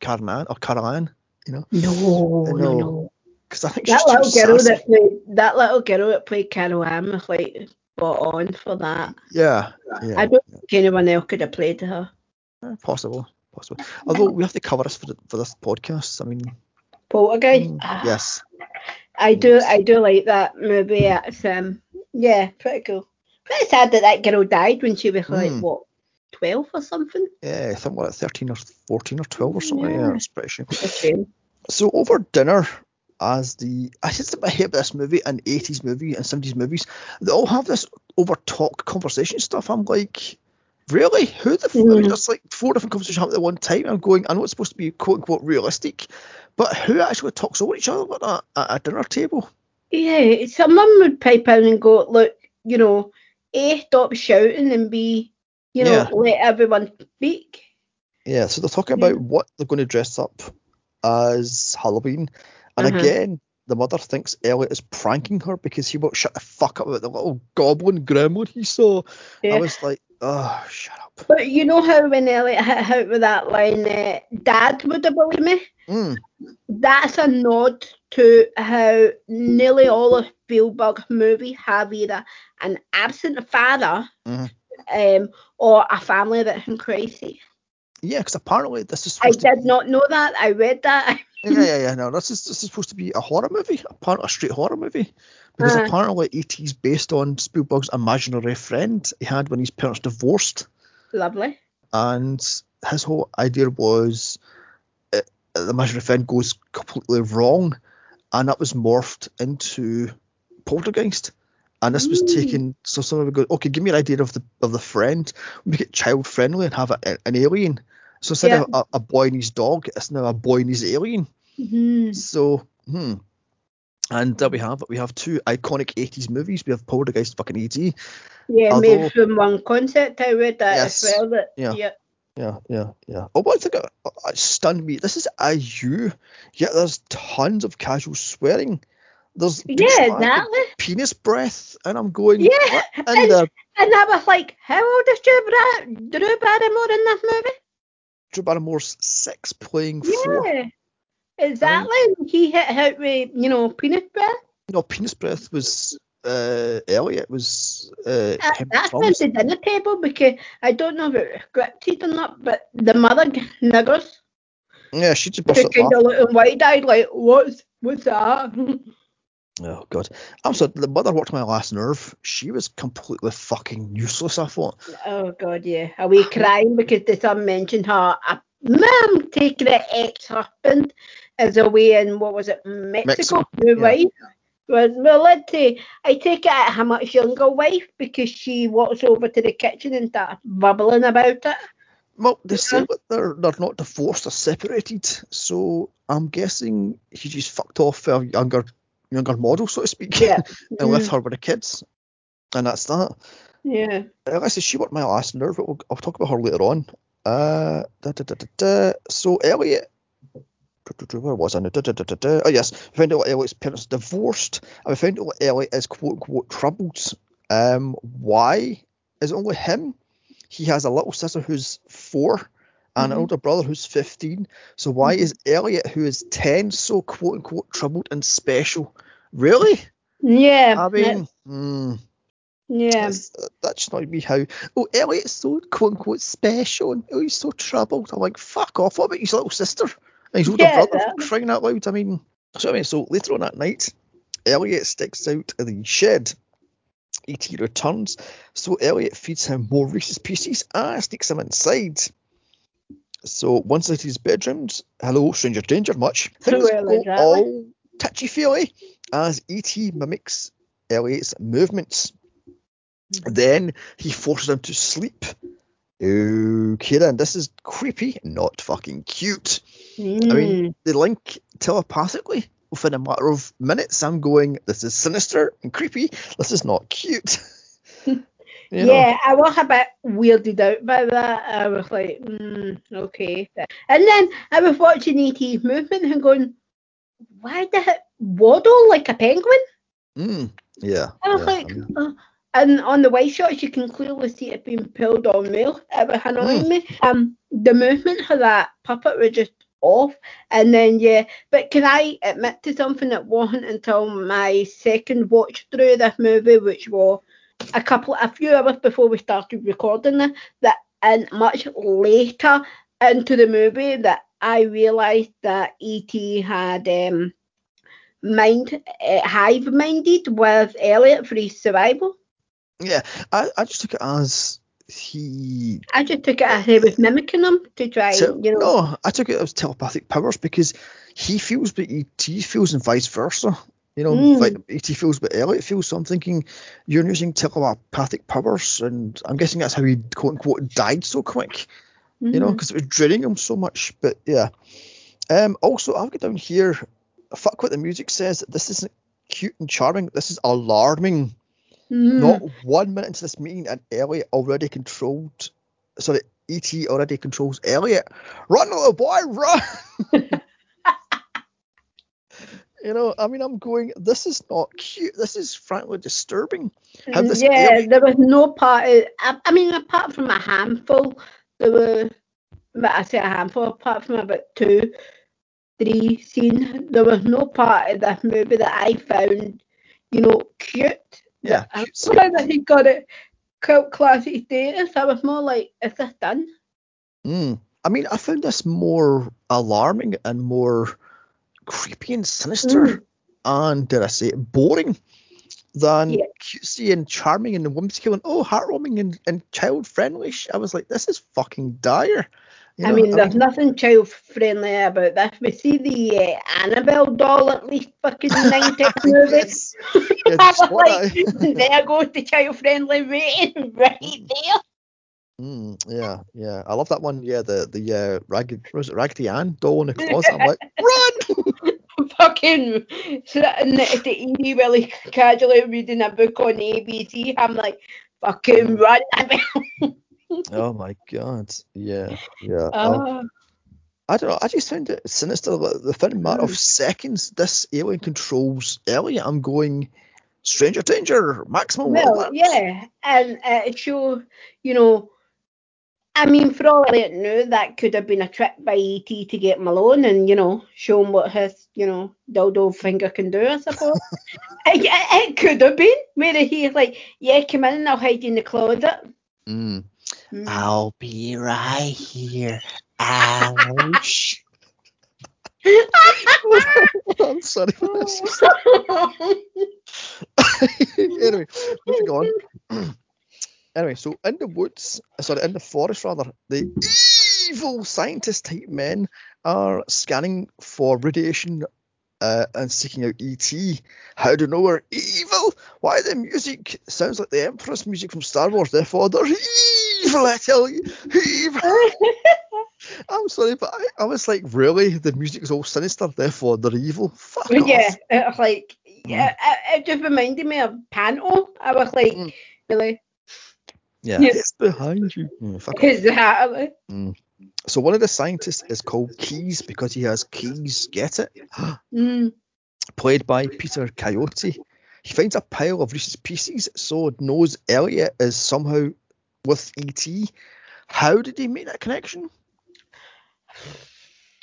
Karen or Caroline? You know, No, no, know. no. because I think That little girl sassy. that played that little girl that played Carol Anne was like spot on for that. Yeah, yeah. I don't think anyone else could have played her. Eh, Possible, possible. Although we have to cover this for, the, for this podcast. I mean, Poltergeist. mm, Ah, yes. I do. I do like that movie. It's um, yeah, pretty cool. Pretty sad that that girl died when she was like Mm. what, twelve or something. Yeah, I think we're at 13 or 14 or 12 or something. Yeah, Yeah. it's pretty shame. So over dinner, as the I just I hate this movie and 80s movie and 70s movies, they all have this over talk conversation stuff. I'm like, really? Who the? F- Mhm. Like four different conversations happening at one time. I'm going. I know it's supposed to be quote unquote realistic, but who actually talks over each other like that at a dinner table? Yeah, someone would pipe in and go, look, you know, A, stop shouting and B, you know, Yeah. let everyone speak. Yeah, so they're talking Yeah. about what they're going to dress up as Halloween, and Uh-huh. again, the mother thinks Elliott is pranking her because he won't shut the fuck up about the little goblin gremlin he saw. I was like, oh, shut up. But you know how when Elliott hit out with that line, uh, Dad would have believed me? Mm, That's a nod to how nearly all of Spielberg's movies have either an absent father Mhm. Um, or a family that's in crisis. yeah, because apparently this is I supposed to did not know that. I read that. <laughs> Yeah, yeah, yeah. No, this is this is supposed to be a horror movie, apparently a straight horror movie, because Uh. apparently E.T. is based on Spielberg's imaginary friend he had when his parents divorced, Lovely. and his whole idea was uh, the imaginary friend goes completely wrong, and that was morphed into Poltergeist. And this was Mm. taken, so someone would go, okay, give me an idea of the of the friend, make it child friendly and have a, an alien. So instead Yeah. of a, a boy and his dog, it's now a boy and his alien. Mhm. So, hmm. And there we have it. We have two iconic 80s movies. We have Poltergeist fucking E.T. Yeah, Although- made from one concept. I read that Yes. as well. That, Yeah. yeah. Yeah, yeah, yeah. Oh, one thing that uh, stunned me. This is IU, yet there's tons of casual swearing. There's Yeah, exactly. penis breath, and I'm going, Yeah, what <laughs> in and- the And I was like, how old is Drew, Bar- Drew Barrymore in this movie? Drew Barrymore's six playing four? Yeah, exactly. He hit out with, you know, penis breath. No, penis breath was uh, Elliott. Was uh, Uh, that's on the dinner table because I don't know if it was scripted or not, but the mother niggers Yeah, she just burst she kind of looking wide eyed, like, what's what's that? <laughs> Oh god. I'm sorry, the mother worked my last nerve. She was completely fucking useless, I thought. oh god, yeah. Are we crying because the son mentioned her mum taking the ex husband as away in what was it, Mexico? Mexico, Your yeah. wife. Well, well, let's say I take it at her much younger wife because she walks over to the kitchen and starts bubbling about it. Well, they say that they're they're not divorced, they're separated. So I'm guessing he just fucked off a younger younger model, so to speak, Yeah. <laughs> and left Mm, her with the kids. And that's that. yeah. Uh, I said, she worked my last nerve, but we'll, I'll talk about her later on. Uh, da, da, da, da, da. So Elliott, where was I now? Da, da, da, da, da. Oh yes, we found out that Elliott's parents divorced, and we found out that Elliott is quote unquote troubled. Um, why is it only him? He has a little sister who's four an Mhm. older brother who's fifteen. So why is Elliott, who is ten, so quote unquote troubled and special? Really? Yeah. I mean, hmm. yeah. That's, that's not me how. Oh, Elliott's so quote unquote special and oh, he's so troubled. I'm like, fuck off. What about his little sister and his older Yeah, brother that- crying out loud? I mean, So I mean, so later on that night, Elliott sticks out of the shed. E.T. returns, so Elliott feeds him more Reese's Pieces and sneaks him inside. So once at his bedrooms, hello, stranger danger, much things go all touchy feely as E.T. mimics Elliott's movements. Then he forces him to sleep. Okay, then this is creepy, not fucking cute. I Mm. mean, they link telepathically within a matter of minutes. I'm going, this is sinister and creepy. This is not cute. <laughs> You know? yeah, I was a bit weirded out by that. I was like, mm, okay. And then I was watching ET's movement and going, why did it waddle like a penguin? Mm, yeah. I was yeah, like, I mean, uh, and on the white shots, you can clearly see it being pulled on rail. It was annoying Mm. me. Um, the movement of that puppet was just off. And then yeah, but can I admit to something that wasn't until my second watch through this movie, which was a couple, a few hours before we started recording this, that and much later into the movie that I realised that ET had um mind uh, hive minded with Elliott for his survival. yeah, I, I just took it as he. I just took it as he was mimicking him to try, tel- you know. No, I took it as telepathic powers because he feels what ET feels and vice versa. You know, Mm. like ET feels what Elliott feels. So I'm thinking you're using telepathic powers, and I'm guessing that's how he quote unquote died so quick. you know, because it was draining him so much. But yeah. Um, also, I've got down here, fuck what the music says. This isn't cute and charming. This is alarming. Mm. Not one minute into this meeting, and Elliott already controlled. Sorry, ET already controls Elliott. Run, little boy, run! <laughs> you know, I mean, I'm going. This is not cute. This is frankly disturbing. Yeah, alien- there was no part. Of, I, I mean, apart from a handful, there were. But I say a handful. Apart from about two, three scenes, there was no part of this movie that I found, you know, cute. Yeah, I'm glad that he got it cult classic status. I was more like, is this done? Mm. I mean, I found this more alarming and more creepy and sinister, Mm. and did I say, it, boring than Yeah. cutesy and charming and whimsical and oh, heartwarming and, and child friendly. I was like, this is fucking dire. You I know, mean, there's nothing child friendly about this. We see the uh, Annabelle doll at least fucking nine times movie. yes. Yeah, <laughs> I just was like, <laughs> there goes the child friendly rating <laughs> right there. Mm, yeah, yeah, I love that one. Yeah, the the uh, ragged was it Raggedy Ann doll in the closet. I'm like, <laughs> run! <laughs> fucking sitting next to Edie really casually reading a book on ABC. I'm like, fucking run. <laughs> oh my god, yeah, yeah. Uh, I don't know. I just found it sinister. like, Within a matter of Mm. seconds, this alien controls Elliott. I'm going, stranger danger, maximum. well, alerts." yeah, and uh, it shows, you know, I mean, for all I knew, that could have been a trick by ET to get Malone and, you know, show him what his, you know, dildo finger can do, I suppose. it, <laughs> it, it could have been. Where he's like, yeah, come in and I'll hide you in the closet. Mm. Mm. I'll be right here. Ouch. <laughs> <laughs> I'm sorry for this. anyway, moving on. <clears throat> anyway, so in the woods, sorry, in the forest rather, the evil scientist type men are scanning for radiation uh, and seeking out ET. How do you know we're evil? Why the music sounds like the Empress music from Star Wars? Therefore, they're evil. I tell you, evil. <laughs> I'm sorry, but I, I was like, really? The music is all sinister. Therefore, they're evil. Fuck yeah, off. it was like, yeah, it, it just reminded me of Panto. I was like, Mm. really? Yeah, Yeah. it's behind you. Mm, fuck off. Exactly. So one of the scientists is called Keys because he has keys. Get it? Mm. Played by Peter Coyote. He finds a pile of Reese's Pieces, so knows Elliott is somehow with ET. How did he make that connection? <laughs>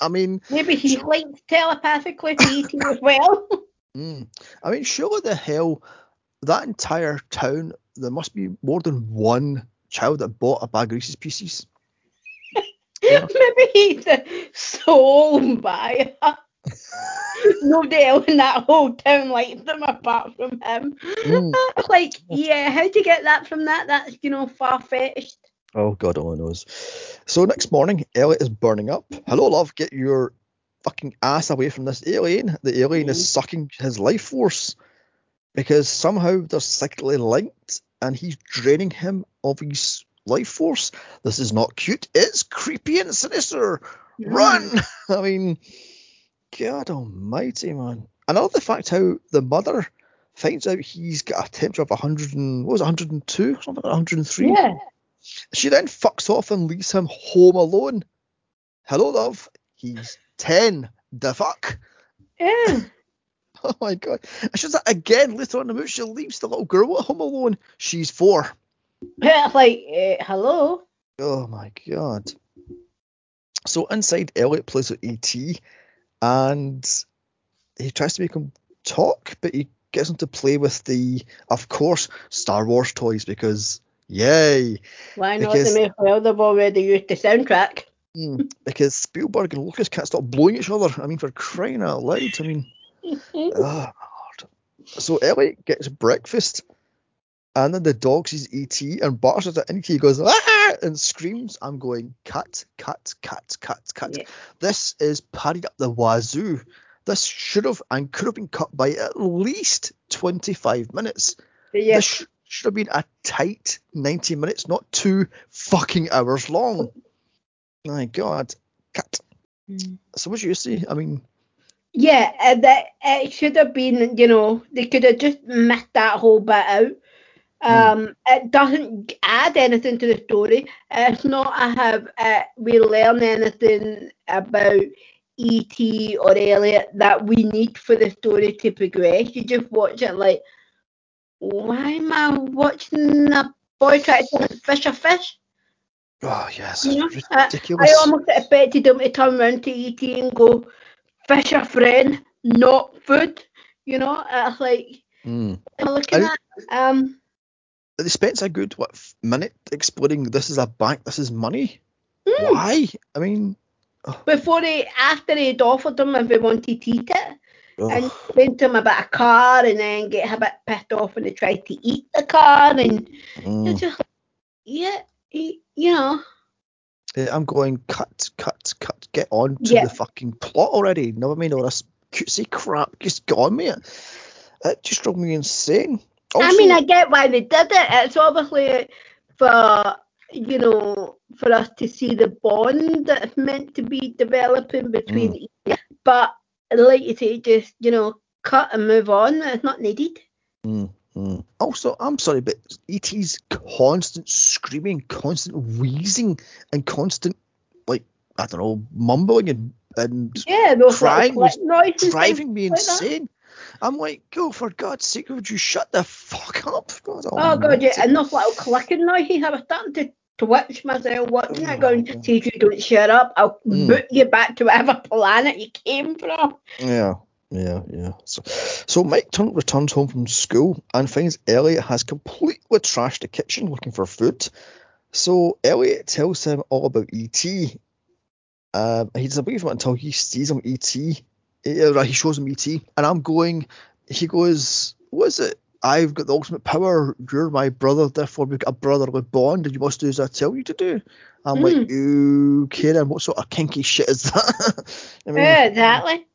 I mean, Maybe he linked telepathically to ET as well. <laughs> mm, I mean, surely the hell that entire town there must be more than one child that bought a bag of Reese's Pieces. Yeah. <laughs> Maybe he's the sole buyer. Nobody else in that whole town liked them apart from him. Mm. <laughs> like, yeah, how'd you get that from that? That's, you know, far fetched. Oh God only knows. So next morning, Elliott is burning up. Hello, love. Get your fucking ass away from this alien. The alien is sucking his life force because somehow they're cyclically linked, and he's draining him of his life force. This is not cute. It's creepy and sinister. Run! <laughs> I mean, God Almighty, man. And I love the fact how the mother finds out he's got a temperature of 100 and what was it, 102 something 103 Yeah. she then fucks off and leaves him home alone. Hello, love. He's 10. The fuck? Yeah. <laughs> <laughs> Oh my god. And she's like, again, later on in the movie, she leaves the little girl at home alone. She's four. It's like, uh, hello? Oh my god. So inside, Elliott plays with E.T. and he tries to make him talk, but he gets him to play with the, of course, Star Wars toys because, yay. Why not? Because- They may well have already used the soundtrack. Mm, because Spielberg and Lucas can't stop blowing each other. I mean, for crying out loud. I mean, <laughs> oh. So Elliott gets breakfast, and then the dog sees ET and barks at it, and ET goes ah! and screams. I'm going cut, cut, cut, cut, cut. Yeah. This is padded up the wazoo. This should have and could have been cut by at least 25 minutes. Yeah, This sh- should have been a tight 90 minutes, not two fucking hours long. <laughs> My God. Cut. Mm. So what do you see? I mean, yeah, and that it should have been, you know, they could have just missed that whole bit out. Um, it doesn't add anything to the story. It's not I have uh, we learn anything about E.T. or Elliott that we need for the story to progress. You just watch it like, why am I watching a boy try to fish a fish? oh yes, You know, it's I- ridiculous. I almost expected him to turn around to ET and go, fish a friend, not food. You know, it's like, Mm. I'm looking I- at, um, They spent a good what minute explaining this is a bank, this is money. mm, Why? I mean, before they, after they'd offered them if they wanted to eat it, and to him about a car, and then get a bit pissed off when they tried to eat the car, and mm. just, yeah, you know, I'm going cut, cut, cut. Get on to Yeah. the fucking plot already. Know what I mean? all this cutesy crap. Just get on, mate. It just drove me insane. I mean, I get why they did it. It's obviously for you know for us to see the bond that's meant to be developing between. each But like you say, just you know, cut and move on. It's not needed. Mm, mm. Also, I'm sorry, but ET's constant screaming, constant wheezing, and constant like I don't know, mumbling and and Yeah, those Crying was noises driving me like insane. I'm like, go for God's sake, would you shut the fuck up? God <laughs> Oh god, yeah, and those little clicking noises. I was starting to twitch myself watching Oh, it, going, to "See if you don't shut up, I'll Mm. boot you back to whatever <laughs> planet you came from." Yeah, yeah, yeah. So, so Mike turn, returns home from school and finds Elliott has completely trashed the kitchen looking for food. So Elliott tells him all about ET. Um, he doesn't believe him until he sees him ET. Uh, he shows him ET, and I'm going. He goes, "What is it? I've got the ultimate power. You're my brother. Therefore, we've got a brotherly bond, and you must do as I tell you to do." I'm like, okay, then what sort of kinky shit is that? <laughs> I mean, exactly.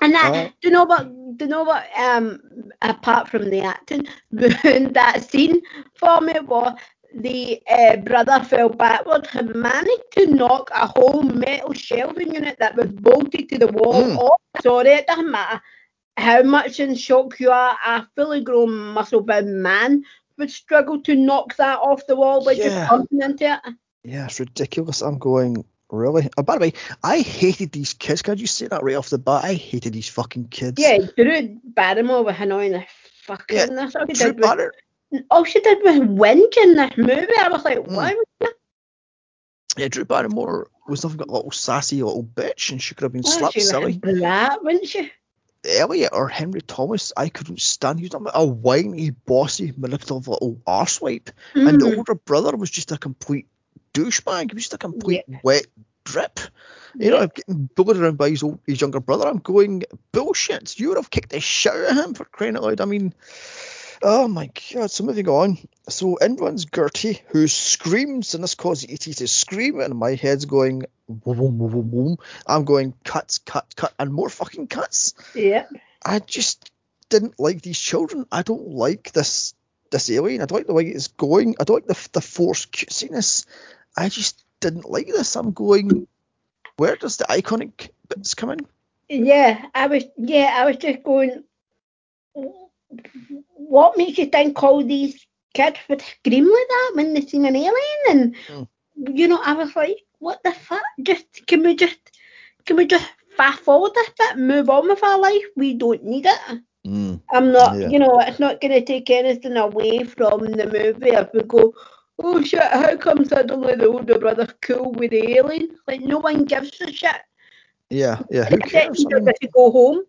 And that, Uh, do you know what? Do you know what? Um, apart from the acting, ruined that scene for me was the uh, brother fell backward and managed to knock a whole metal shelving unit that was bolted to the wall Mm. off. Sorry, it doesn't matter how much in shock you are. A fully grown, muscle-bound man would struggle to knock that off the wall by Yeah. just bumping into it. Yeah, it's ridiculous. I'm going, really? Oh, by the way, I hated these kids. Could you say that right off the bat? I hated these fucking kids. Yeah, Drew Barrymore was annoying the fucking. Yeah, That's all she Drew did Barrymore, all she did was whinge in this movie. I was like, Mm. why? would yeah, Drew Barrymore was nothing but a little sassy little bitch, and she could have been you? slapped she silly. brat, wouldn't she? Elliott or Henry Thomas, I couldn't stand. He was a whiny, bossy, manipulative little arsewipe. And the Mm. older brother was just a complete douchebag. He was just a complete wet drip. You know, I'm getting bullied around by his, old, his younger brother. I'm going, bullshit. You would have kicked the shit out of him for crying out loud. I mean, oh my god. So moving on. So in runs Gertie, who screams, and this causes E.T. to scream, and my head's going, boom, boom, boom, boom, boom. I'm going, cuts, cut, cut, and more fucking cuts. Yeah. I just didn't like these children. I don't like this this alien. I don't like the way it's going. I don't like the the forced cutesiness. I just didn't like this. I'm going. Where does the iconic bits come in? Yeah, I was yeah, I was just going what makes you think all these kids would scream like that when they seen an alien and Mm. you know, I was like, what the fuck? Just can we just can we just fast forward this bit, move on with our life? We don't need it. Mm. I'm not, Yeah. you know, it's not going to take anything away from the movie if we go, oh shit, how come suddenly the older brother cool with the alien? Like, no one gives a shit. Yeah, yeah. Who cares? I don't mean, to go home.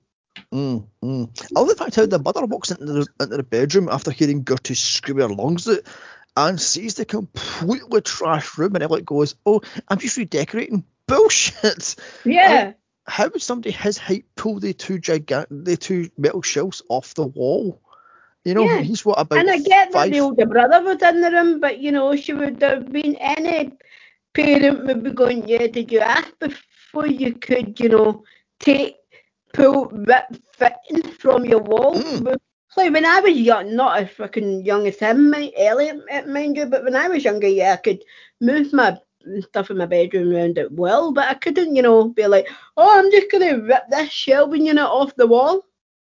mm, mm. I love the fact how the mother walks into the, into the bedroom after hearing Gertie scream her lungs out and sees the completely trash room, and Elliott goes, "Oh, I'm just redecorating." Bullshit. Yeah. How would somebody his height pull the two gigant, the two metal shelves off the wall? You know, Yeah. he's what about and I get that the older brother was in the room, but you know, she would have been any parent would be going, Yeah, did you ask before you could, you know, take pull rip fitting from your wall? Mm. Like when I was young, not as fucking young as him, Elliott, mind you, but when I was younger, yeah, I could move my stuff in my bedroom around at will, but I couldn't, you know, be like, oh, I'm just gonna rip this shelving unit off the wall.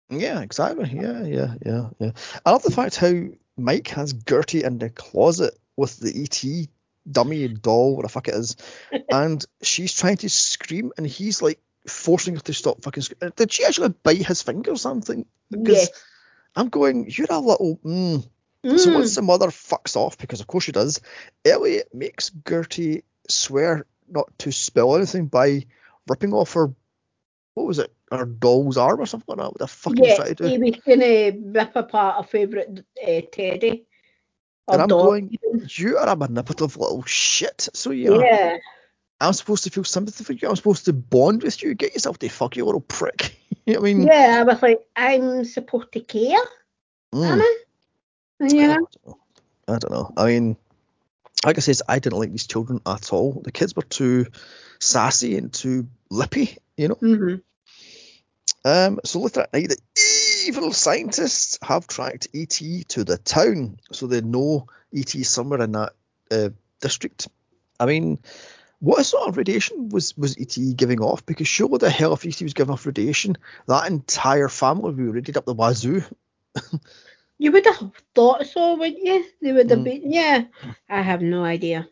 Yeah, exactly. Yeah, yeah, yeah, yeah. I love the fact how Mike has Gertie in the closet with the ET dummy doll, what the fuck it is, <laughs> and she's trying to scream, and he's like forcing her to stop fucking screaming. Did she actually bite his finger or something? Because Yes. I'm going, you're a little. Mm. So Mm. once the mother fucks off, because of course she does, Elliott makes Gertie swear not to spill anything by ripping off her, what was it, her doll's arm or something like that. What the fuck Yeah, trying to do? he was gonna rip apart a favourite uh, teddy. And I'm dog going, you are a manipulative little shit. So yeah, Yeah. I'm supposed to feel sympathy for you. I'm supposed to bond with you. Get yourself the fuck you little prick. <laughs> I mean, Yeah, I was like, I'm supposed to care, mm, am I? You know? I don't know. I mean, like I said, I didn't like these children at all. The kids were too sassy and too lippy, you know. hmm Um, so later at night, the evil scientists have tracked ET to the town, so they know ET is somewhere in that uh, district. I mean, what sort of radiation was was ET giving off? Because surely the hell if ET was giving off radiation, that entire family would be radiated up the wazoo. <laughs> You would have thought so, wouldn't you? They would have Mm. been. Yeah. I have no idea.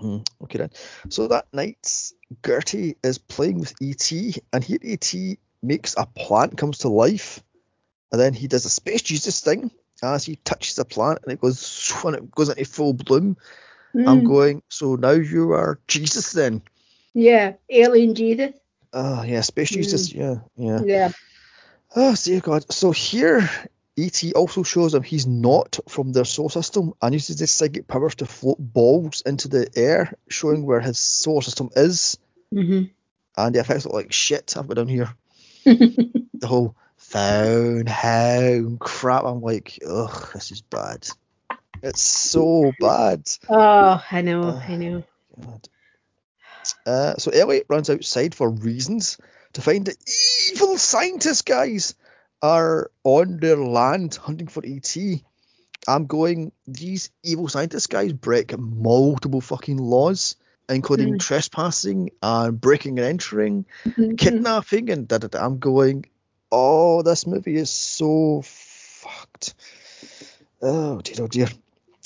Hmm, okay then. So that night, Gertie is playing with ET, and here ET makes a plant comes to life, and then he does a space Jesus thing as he touches the plant, and it goes <laughs> when it goes into full bloom. I'm Mm. going. So now you are Jesus then. Yeah, alien Jesus. Oh yeah, space Mm. Jesus. Yeah, yeah. Yeah. Oh dear God. So here. ET also shows him he's not from their solar system and uses his psychic powers to float balls into the air, showing where his solar system is. hmm and the effects look like shit. I've got down here the whole phone home crap. I'm like, ugh, this is bad. It's so bad. oh, I know, Uh, I know. God. Uh, so Elliott runs outside for reasons to find the evil scientist guys are on their land hunting for ET. I'm going, these evil scientist guys break multiple fucking laws, including Mm. trespassing and breaking and entering, Mhm. kidnapping, and da da da. I'm going, oh, this movie is so fucked. Oh dear, oh dear.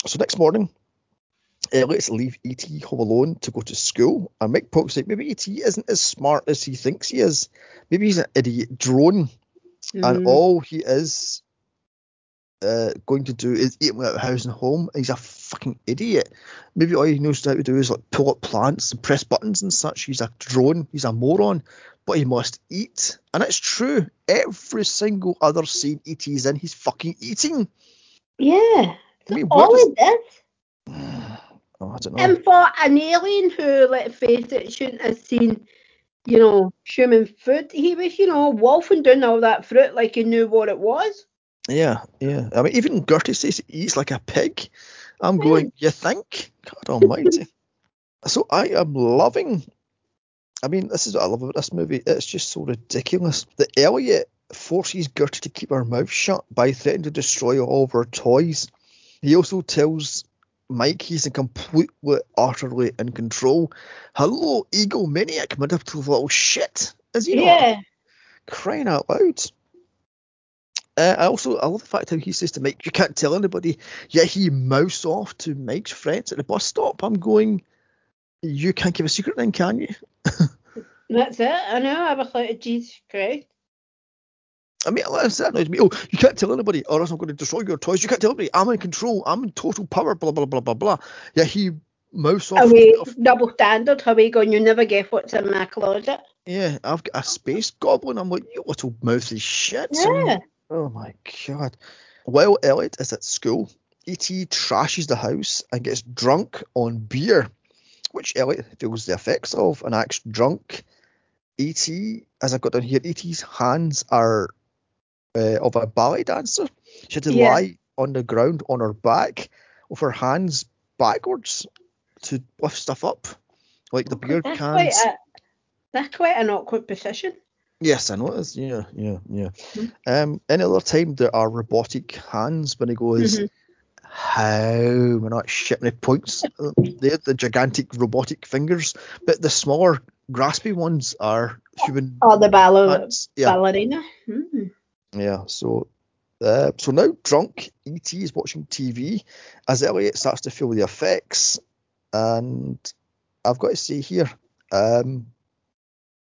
So next morning, let's leave E.T. home alone to go to school, and Mike pokes like maybe E.T. isn't as smart as he thinks he is. Maybe he's an idiot drone, and Mm. all he is uh, going to do is eat him out of house and home. He's a fucking idiot. Maybe all he knows how to do is like pull up plants and press buttons and such. He's a drone. He's a moron. But he must eat, and it's true. Every single other scene E.T.'s in, he's fucking eating. Yeah. I mean, All does this. <sighs> Oh, I don't know. And for an alien who, let's face it, shouldn't have seen, you know, human food, he was, you know, wolfing down all that fruit like he knew what it was. Yeah, yeah. I mean, even Gertie says he eats like a pig. I'm hmm. going, you think? God almighty. so I am loving. I mean, this is what I love about this movie. It's just so ridiculous. that Elliott forces Gertie to keep her mouth shut by threatening to destroy all of her toys. He also tells Mike he's in completely, utterly in control. Hello, egomaniac, manipulative little shit. Is he not? Yeah. Crying out loud. Uh, I also I love the fact how he says to Mike, "You can't tell anybody." Yet he mouths off to Mike's friends at the bus stop. I'm going, "You can't keep a secret, then, can you?" <laughs> That's it. I know. I was like, Jesus Christ. I mean, that annoys me. Oh, you can't tell anybody, or else I'm going to destroy your toys. You can't tell anybody. I'm in control. I'm in total power. Blah blah blah blah blah. Yeah, he mouths off. Are we double standard? How are we going? You never guess what's in my closet. Yeah, I've got a space goblin. I'm like, you little mouthy shit. So- Yeah. Oh my god. While Elliott is at school, E.T. trashes the house and gets drunk on beer, which Elliott feels the effects of and acts drunk. E.T., as I've got down here, E.T.'s hands are uh, of a ballet dancer. She had to Yeah. lie on the ground on her back with her hands backwards to lift stuff up, like the beer That's cans. quite a, that's quite an awkward position. Yes, I is. Yeah, yeah, yeah. Mhm. Um, any other time there are robotic hands when he goes, Mhm. how we're not shit many points. They're the gigantic robotic fingers, but the smaller graspy ones are human Or the ballo- hands. Yeah, ballerina. Hmm. yeah. So, uh, so now drunk, ET is watching TV as Elliott starts to feel the effects, and I've got to say here, um, that, that this, or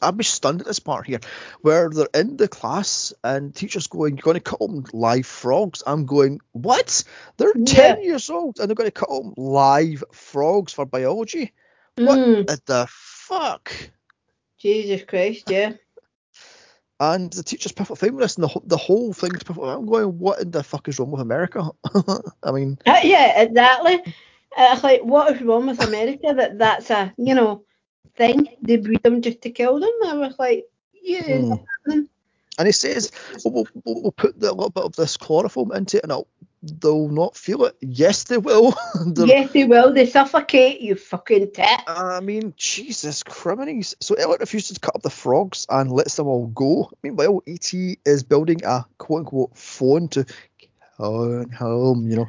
I'm just stunned at this part here, where they're in the class and teachers going, "You're going to cut them live frogs." I'm going, "What? They're Yeah. ten years old and they're going to cut them live frogs for biology? What Mm. the fuck?" Jesus Christ, yeah. And the teacher's perfect fine with this, and the, the whole thing's perfect. I'm going, what in the fuck is wrong with America? <laughs> I mean, Uh, yeah, exactly. Uh, It's like, what is wrong with America that that's a, you know, thing? They breed them just to kill them? I was like, yeah, Hmm. and he says, well, we'll, we'll, we'll put the, a little bit of this chloroform into it, and it'll, they'll not feel it. Yes, they will. <laughs> Yes, they will. They suffocate, you fucking tit. I mean, Jesus criminies. So Elliott refuses to cut up the frogs and lets them all go. Meanwhile, E.T. is building a quote unquote phone to on home, you know.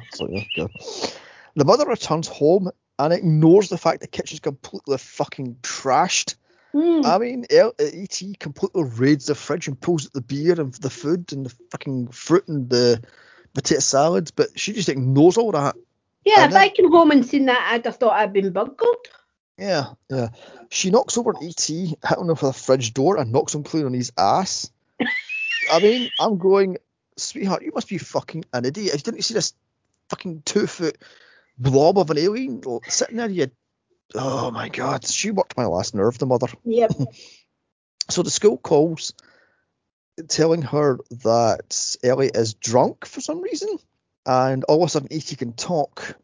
The mother returns home and ignores the fact the kitchen's completely fucking trashed. Hmm. I mean, E.T. completely raids the fridge and pulls out the beer and the food and the fucking fruit and the potato salads, but she just ignores all that. yeah, and if I came home and seen that, I'd have thought I'd been burgled. Yeah, yeah. She knocks over E.T., hitting him with a fridge door and knocks him clean on his ass. I mean, I'm going, sweetheart, you must be fucking an idiot. You Didn't you see this fucking two foot blob of an alien sitting there? You, oh my god, she worked my last nerve, the mother. Yep. <laughs> So the school calls, telling her that Ellie is drunk for some reason, and all of a sudden E.T. can talk.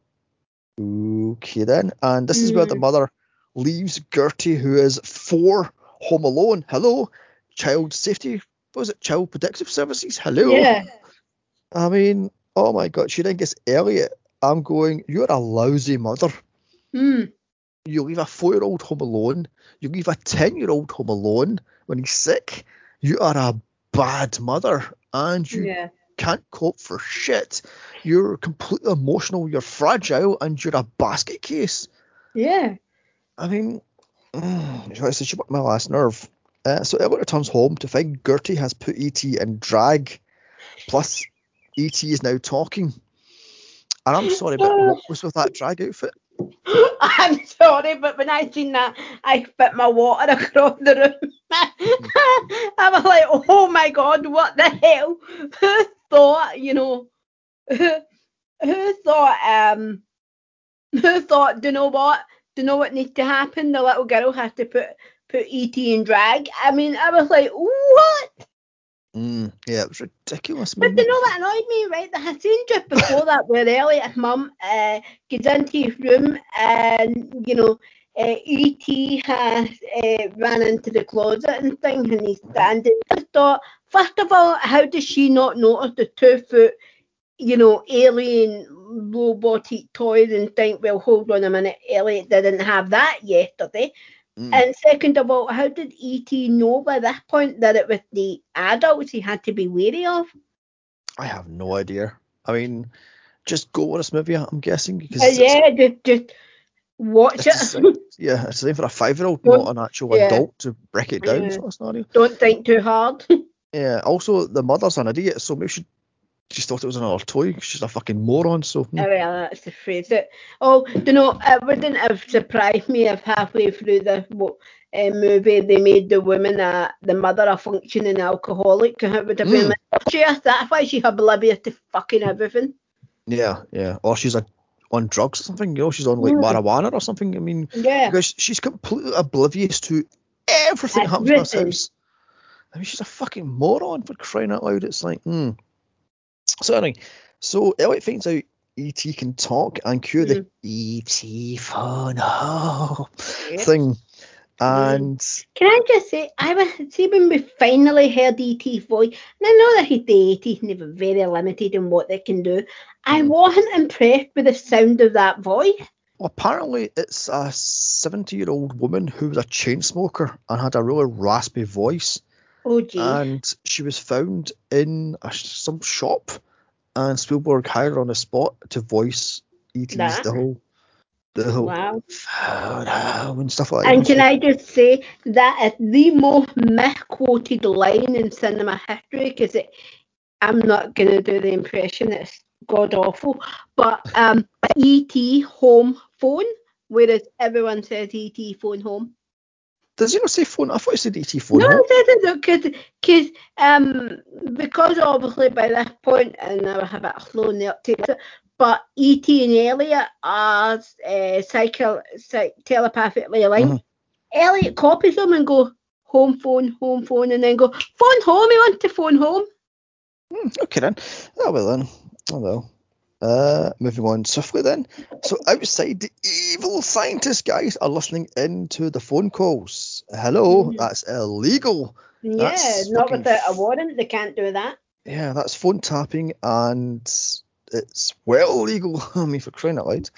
Okay then, and this is where the Mm. mother leaves Gertie, who is four, home alone. Hello, child safety. What was it? Child Protective Services. Hello. Yeah. I mean, oh my god, she then gets Elliott. I'm going. You're a lousy mother. Hmm. You leave a four-year-old home alone. You leave a ten-year-old home alone when he's sick. You are a bad mother, and you Yeah. can't cope for shit. You're completely emotional. You're fragile, and you're a basket case. Yeah. I mean, mm, she worked my last nerve. Uh, so Elliott returns home to find Gertie has put ET in drag. Plus, ET is now talking. And I'm sorry, but what <laughs> was with that drag outfit? I'm sorry, but when I seen that, I spit my water across the room. <laughs> I was like, oh my god, what the hell? Who thought, you know, who, who thought, um, who thought, do you know what? Do you know what needs to happen? The little girl has to put put ET in drag. I mean, I was like, what? Mm, yeah, it was ridiculous. But you know what annoyed me, right? I had seen just before that where Elliott's mum uh, gets into his room and, you know, uh, E.T. has uh, ran into the closet and things and he's standing. I thought, first of all, how does she not notice the two foot, you know, alien robotic toys and think, well, hold on a minute, Elliott didn't have that yesterday. Mm. And second of all, how did E.T. know by that point that it was the adults he had to be wary of? I have no idea. I mean, just go with this movie. I'm guessing because Uh, yeah, just, just watch it. same- yeah, it's the same for a five year old, not an actual yeah. adult to break it down Yeah. sort of scenario. Don't think too hard. <laughs> Yeah. Also, the mother's an idiot, so maybe she just thought it was another toy. She's a fucking moron. So hmm. Oh, well, that's the phrase. Oh, you know, it wouldn't have surprised me if halfway through the uh, movie they made the woman, uh, the mother, a functioning alcoholic. It would have been Mm. like, oh, she, that's why she's oblivious to fucking everything. yeah, yeah. Or she's a, on drugs or something. You know, she's on like Mm. marijuana or something. I mean, Yeah. because she's completely oblivious to everything that happens in this house. I mean, she's a fucking moron for crying out loud. It's like, hmm. So anyway, so Elliott finds out E.T. can talk and cue the E.T. phone oh, Yeah. thing. And Can I just say, I was see when we finally heard E.T.'s voice, and I know that he's the 80s and they were very limited in what they can do. I Mm. wasn't impressed with the sound of that voice. well, apparently it's a 70 year old woman who was a chain smoker and had a really raspy voice. Oh, gee. And she was found in a, some shop, and Spielberg hired on the spot to voice E.T.'s the whole, the whole wow. and stuff like that. And can I just say that is the most misquoted line in cinema history because I'm not going to do the impression, it's god awful. But um, E.T. home phone, whereas everyone says E.T. phone home. Does he not say phone? I thought he said ET phone. No, it doesn't because because um because obviously by this point and I have it slowly uptake it, but E.T. and Elliott are uh, psycho, psych, telepathically linked. Mhm. Elliott copies them and go home phone, home phone, and then go phone home. He wants to phone home. Hmm, okay then. Oh well then. Oh well. Uh, moving on swiftly then. So outside, the evil scientist guys are listening into the phone calls. Hello, that's illegal. Yeah, That's not fucking without a warrant. They can't do that. Yeah, that's phone tapping and it's well illegal. <laughs> I mean, for crying out loud.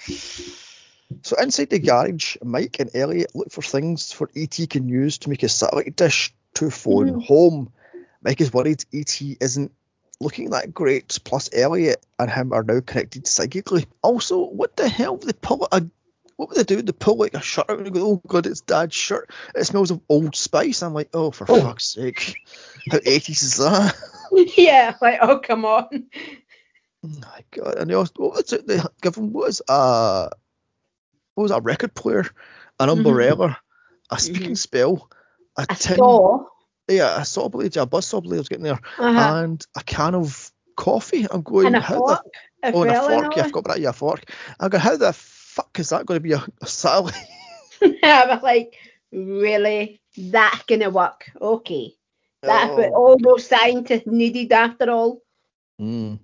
So inside the garage, Mike and Elliott look for things for ET can use to make a satellite dish to phone Mhm. home. Mike is worried ET isn't looking that great. Plus, Elliott and him are now connected psychically. Also, what the hell? They pull a what would they do? They pull like a shirt out and go, "Oh God, it's Dad's shirt. It smells of Old Spice." I'm like, "Oh, for fuck's sake, how 80s is that?" <laughs> yeah, like oh come on. Oh my god! And they also, what was it they give him? What was uh, what was that? A record player, an Mhm. umbrella, a speaking Mhm. spell, a A tin, saw. yeah, a saw blade, yeah, a buzz saw blade was getting there, Uh-huh. and a can of coffee. I'm going, and a how fork. the as oh, and a fork? Yeah, I all. forgot about that. Yeah, a fork. I'm going, how the fuck is that going to be a, a satellite? I was like, really? That's gonna work? Okay. That's what Oh. all those scientists needed after all. Mm.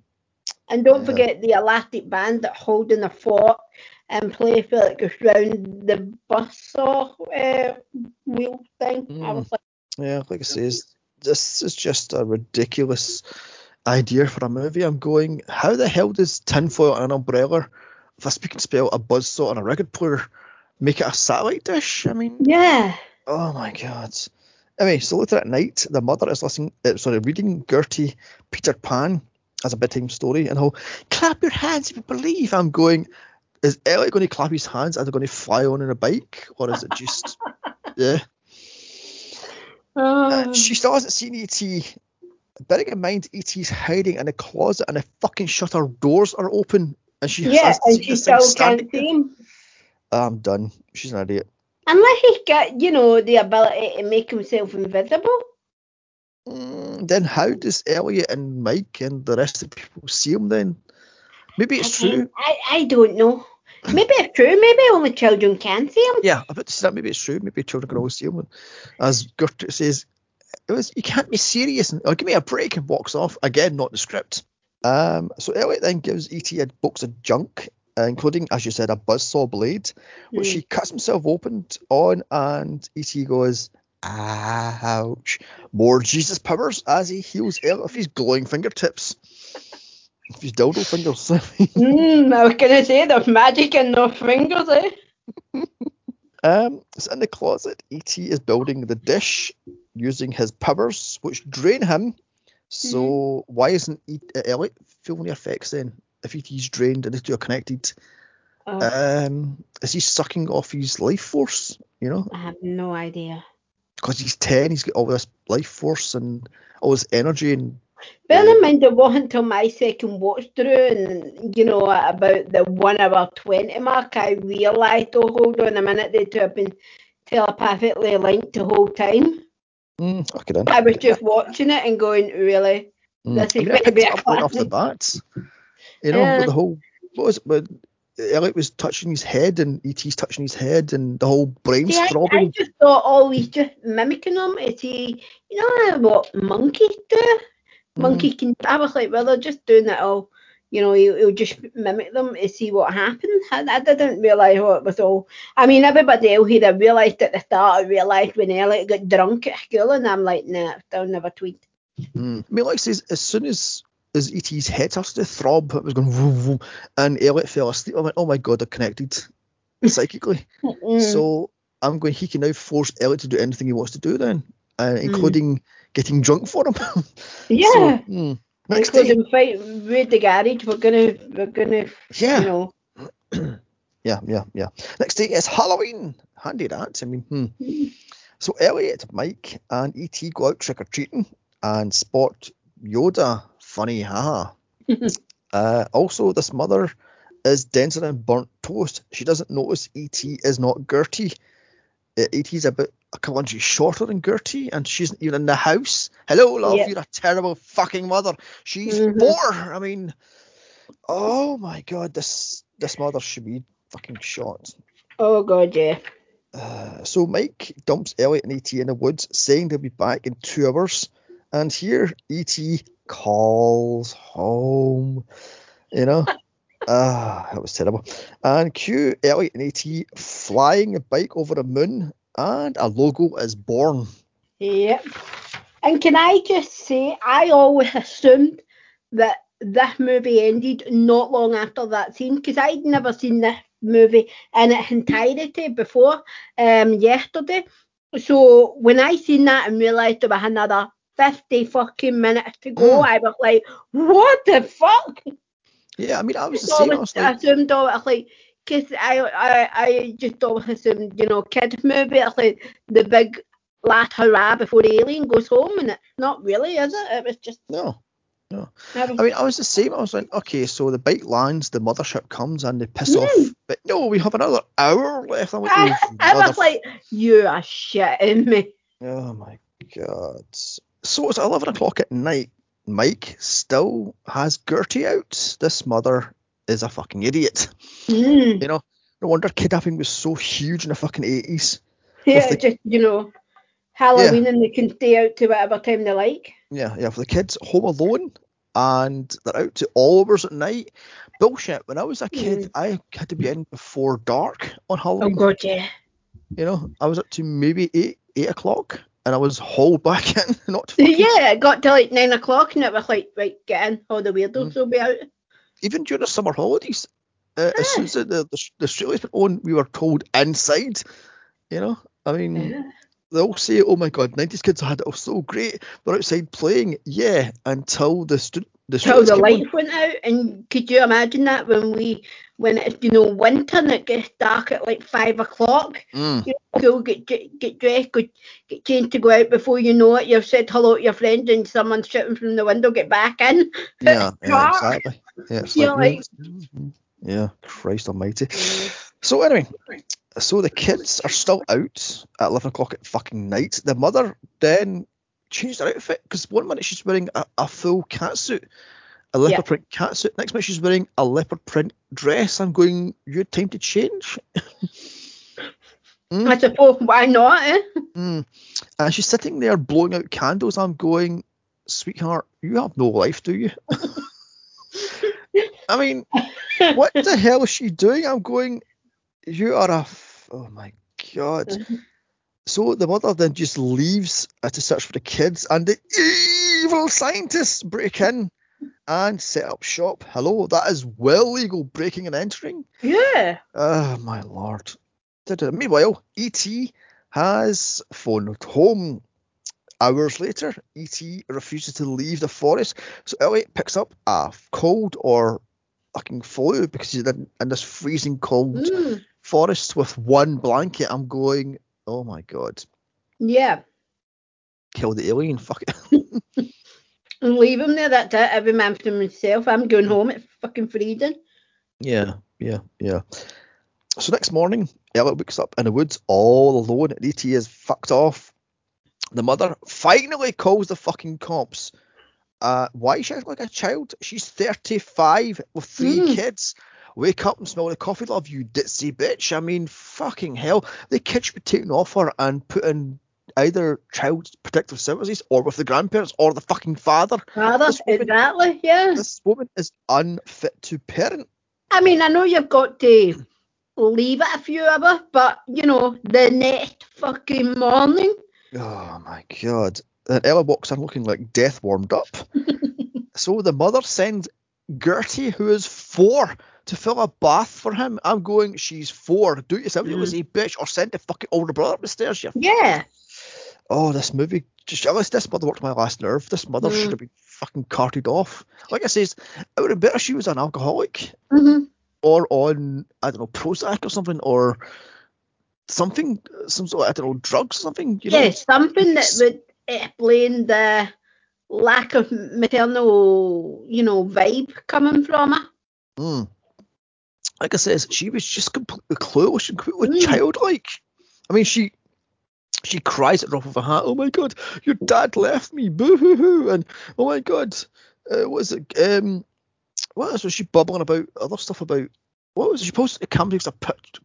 And don't Yeah. forget the elastic band that holding the fork and play for it goes round the bus saw uh, wheel thing. I Mm. was like, Yeah, like I say, this is just a ridiculous idea for a movie. I'm going, how the hell does tinfoil and an umbrella, with a speaking spell, a buzzsaw, and a record player make it a satellite dish? I mean, yeah. oh my god. Anyway, so later at night, the mother is listening, uh, sorry, reading Gertie Peter Pan as a bedtime story, and he'll clap your hands if you believe. I'm going, is Elliott going to clap his hands? Are they going to fly on in a bike, or is it just, <laughs> yeah? Uh, Oh. she still hasn't seen E.T. Bearing in mind, E.T.'s hiding in a closet and the fucking shutter doors are open, and she yeah, hasn't and she still can't see him. I'm done. She's an idiot. Unless he's got, you know, the ability to make himself invisible. Mm, then how does Elliott and Mike and the rest of the people see him then? Maybe it's I true. I, I don't know. Maybe it's true. Maybe only children can see him. Yeah, I bet that maybe it's true. Maybe children can always see him. As Gertrude says, it was you can't be serious. And, oh, give me a break and walks off again, not the script. Um, so Elliott then gives ET a box of junk, uh, including, as you said, a buzzsaw blade, which Mm. he cuts himself open on, and ET goes, "Ouch!" More Jesus powers as he heals Elliott of his glowing fingertips, <laughs> with his dildo fingers. <laughs> Mm, I was gonna say there's magic in those fingers, eh? <laughs> Um, so in the closet, ET is building the dish using his powers, which drain him. So why isn't uh, Elliott feeling the effects then? If he's drained and the two are connected, Oh, um, is he sucking off his life force? You know, I have no idea. because he's ten, he's got all this life force and all this energy, and Bear in mind, it wasn't until my second watch through, and you know, at about the one hour twenty mark, I realised, oh, hold on a minute, they two have been telepathically linked the whole time. Mm, I could I was just watching it and going, really? Mm. This I is mean, going to be a up right off the classic. bat. You know, with the whole what was it when Elliott was touching his head and ET's touching his head and the whole brain See, I, I just thought, oh, he's just mimicking them. Is he, you know, what monkeys do? Mm. Monkey can. I was like, well, they're just doing it all. You know, he'll, he'll just mimic them to see what happens. I, I didn't realise what it was all. I mean, everybody else here realised at the start. I realised when Elliott got drunk at school, and I'm like, nah, still never tweaked. Mm. I mean, like I says, as soon as as ET's head started to throb, it was going vroom, vroom, and Elliott fell asleep. I went, oh my god, they're connected <laughs> psychically. Mm. So I'm going. He can now force Elliott to do anything he wants to do then, uh, including getting drunk for him. <laughs> yeah. So, mm. Next day, Including fight with the garage. We're gonna, we're gonna, yeah, you know. <clears throat> yeah, yeah, yeah. Next day is Halloween. Handy that. I mean, hmm. <laughs> So Elliott, Mike, and ET go out trick or treating and spot Yoda. Funny, haha. <laughs> Uh, also, this mother is denser than burnt toast. She doesn't notice ET is not Gertie. Uh, ET's about a couple inches shorter than Gertie, and she's not even in the house. Hello, love, Yeah. you're a terrible fucking mother. She's Mhm. four. I mean, oh my god, this this mother should be fucking shot. Oh god, yeah. Uh, so Mike dumps Elliott and ET in the woods, saying they'll be back in two hours. And here ET calls home. You know? <laughs> Ah, that was terrible. And cue Elliott and ET flying a bike over the moon, and a logo is born. Yep. And can I just say, I always assumed that this movie ended not long after that scene because I'd never seen this movie in its entirety before um, yesterday. So when I seen that and realised there was another 50 fucking minutes to go, Mm. I was like, what the fuck? Yeah, I mean, I was I same. I was like, assumed all like, because I, I, I just always assumed, you know, kid movie, it's like the big last hurrah before the alien goes home, and it's not really, is it? It was just. no. I was, I mean, I was the same. I was like, okay, so the bike lands, the mothership comes, and they piss Mm. off. But no, we have another hour left. I'm like, "Oh, <laughs> I was like, you are shitting me. Oh my god. So it's 11 o'clock at night. Mike still has Gertie out. This mother is a fucking idiot. Mm. You know, no wonder kidnapping was so huge in the fucking 80s. Yeah, the- just, you know, Halloween and they can stay out to whatever time they like. Yeah, yeah, for the kids home alone and they're out to all hours at night. Bullshit. When I was a kid, I had to be in before dark on Halloween. Oh, God, yeah. You know, I was up to maybe 8, 8 o'clock and I was hauled back <laughs> in. Not Yeah, it got to like nine o'clock and it was like, right, get in, all the weirdos Mm. will be out. even during the summer holidays, uh, as soon as the, the, the Australia's been on, we were told inside. You know, I mean, Yeah. they all say, "Oh my God, '90s kids had it all so great." They're outside playing, yeah, until the stu- the Till the came on. lights went out, and could you imagine that when we, when it's you know winter and it gets dark at like five o'clock, Mm, you go get get dressed, go, get changed to go out before you know it. You've said hello to your friend, and someone's shouting from the window, get back in. <laughs> yeah, yeah, exactly. Yeah, it's You're like, mm, mm, mm. yeah, Christ Almighty. So anyway, so the kids are still out at eleven o'clock at fucking night. The mother then changed her outfit because one minute she's wearing a, a full catsuit, a leopard Yeah. print catsuit. Next minute she's wearing a leopard print dress. I'm going, you time to change. Mm. I suppose why not? Eh? Mm. And she's sitting there blowing out candles. I'm going, sweetheart, you have no life, do you? I mean, what the hell is she doing? I'm going, you are a. F- oh my god. <laughs> So the mother then just leaves uh, to search for the kids, and the evil scientists break in and set up shop. Hello, that is well legal breaking and entering. Yeah. Oh my lord. Meanwhile, E.T. has phoned home. Hours later, E.T. refuses to leave the forest, so Elliott picks up a cold or fucking flu because he's in, in this freezing cold Mm. forest with one blanket. I'm going, oh my god, Yeah. kill the alien, fuck it. <laughs> And leave him there. That's it. Every man for himself. I'm going home. It's fucking freezing. Yeah, yeah, yeah. So next morning, Elliott wakes up in the woods all alone, and E.T. is fucked off. The mother finally calls the fucking cops. Uh, why is she acting like a child? She's 35 with three Mm. kids. Wake up and smell the coffee, love, you ditzy bitch. I mean, fucking hell. The kids should be taken off her and put in either child protective services or with the grandparents or the fucking father. Father, This woman- exactly. Yeah. This woman is unfit to parent. I mean, I know you've got to leave it a few hours, but you know, the next fucking morning. Oh my god. And Ella walks in looking like death warmed up. <laughs> so the mother sends Gertie, who is four, to fill a bath for him. I'm going, she's four. Do it yourself, you Mm. lazy bitch, or send the fucking older brother up the stairs. You. Yeah. Oh, this movie, just unless this mother worked my last nerve, this mother Mm. should have been fucking carted off. Like I says, it would have been better if she was an alcoholic hmm or on, I don't know, Prozac or something, or something, some sort of, I don't know, drugs or something. You know? Yeah, something that would explain the lack of maternal, you know, vibe coming from her. Mm. Like I says, she was just completely clueless and completely Mm. childlike. I mean, she she cries at the drop of a hat. Oh my god, your dad left me, boo hoo hoo, and oh my god, uh, what is it? Um, what else was she bubbling about? Other stuff about. What was it? she posted? Cam takes a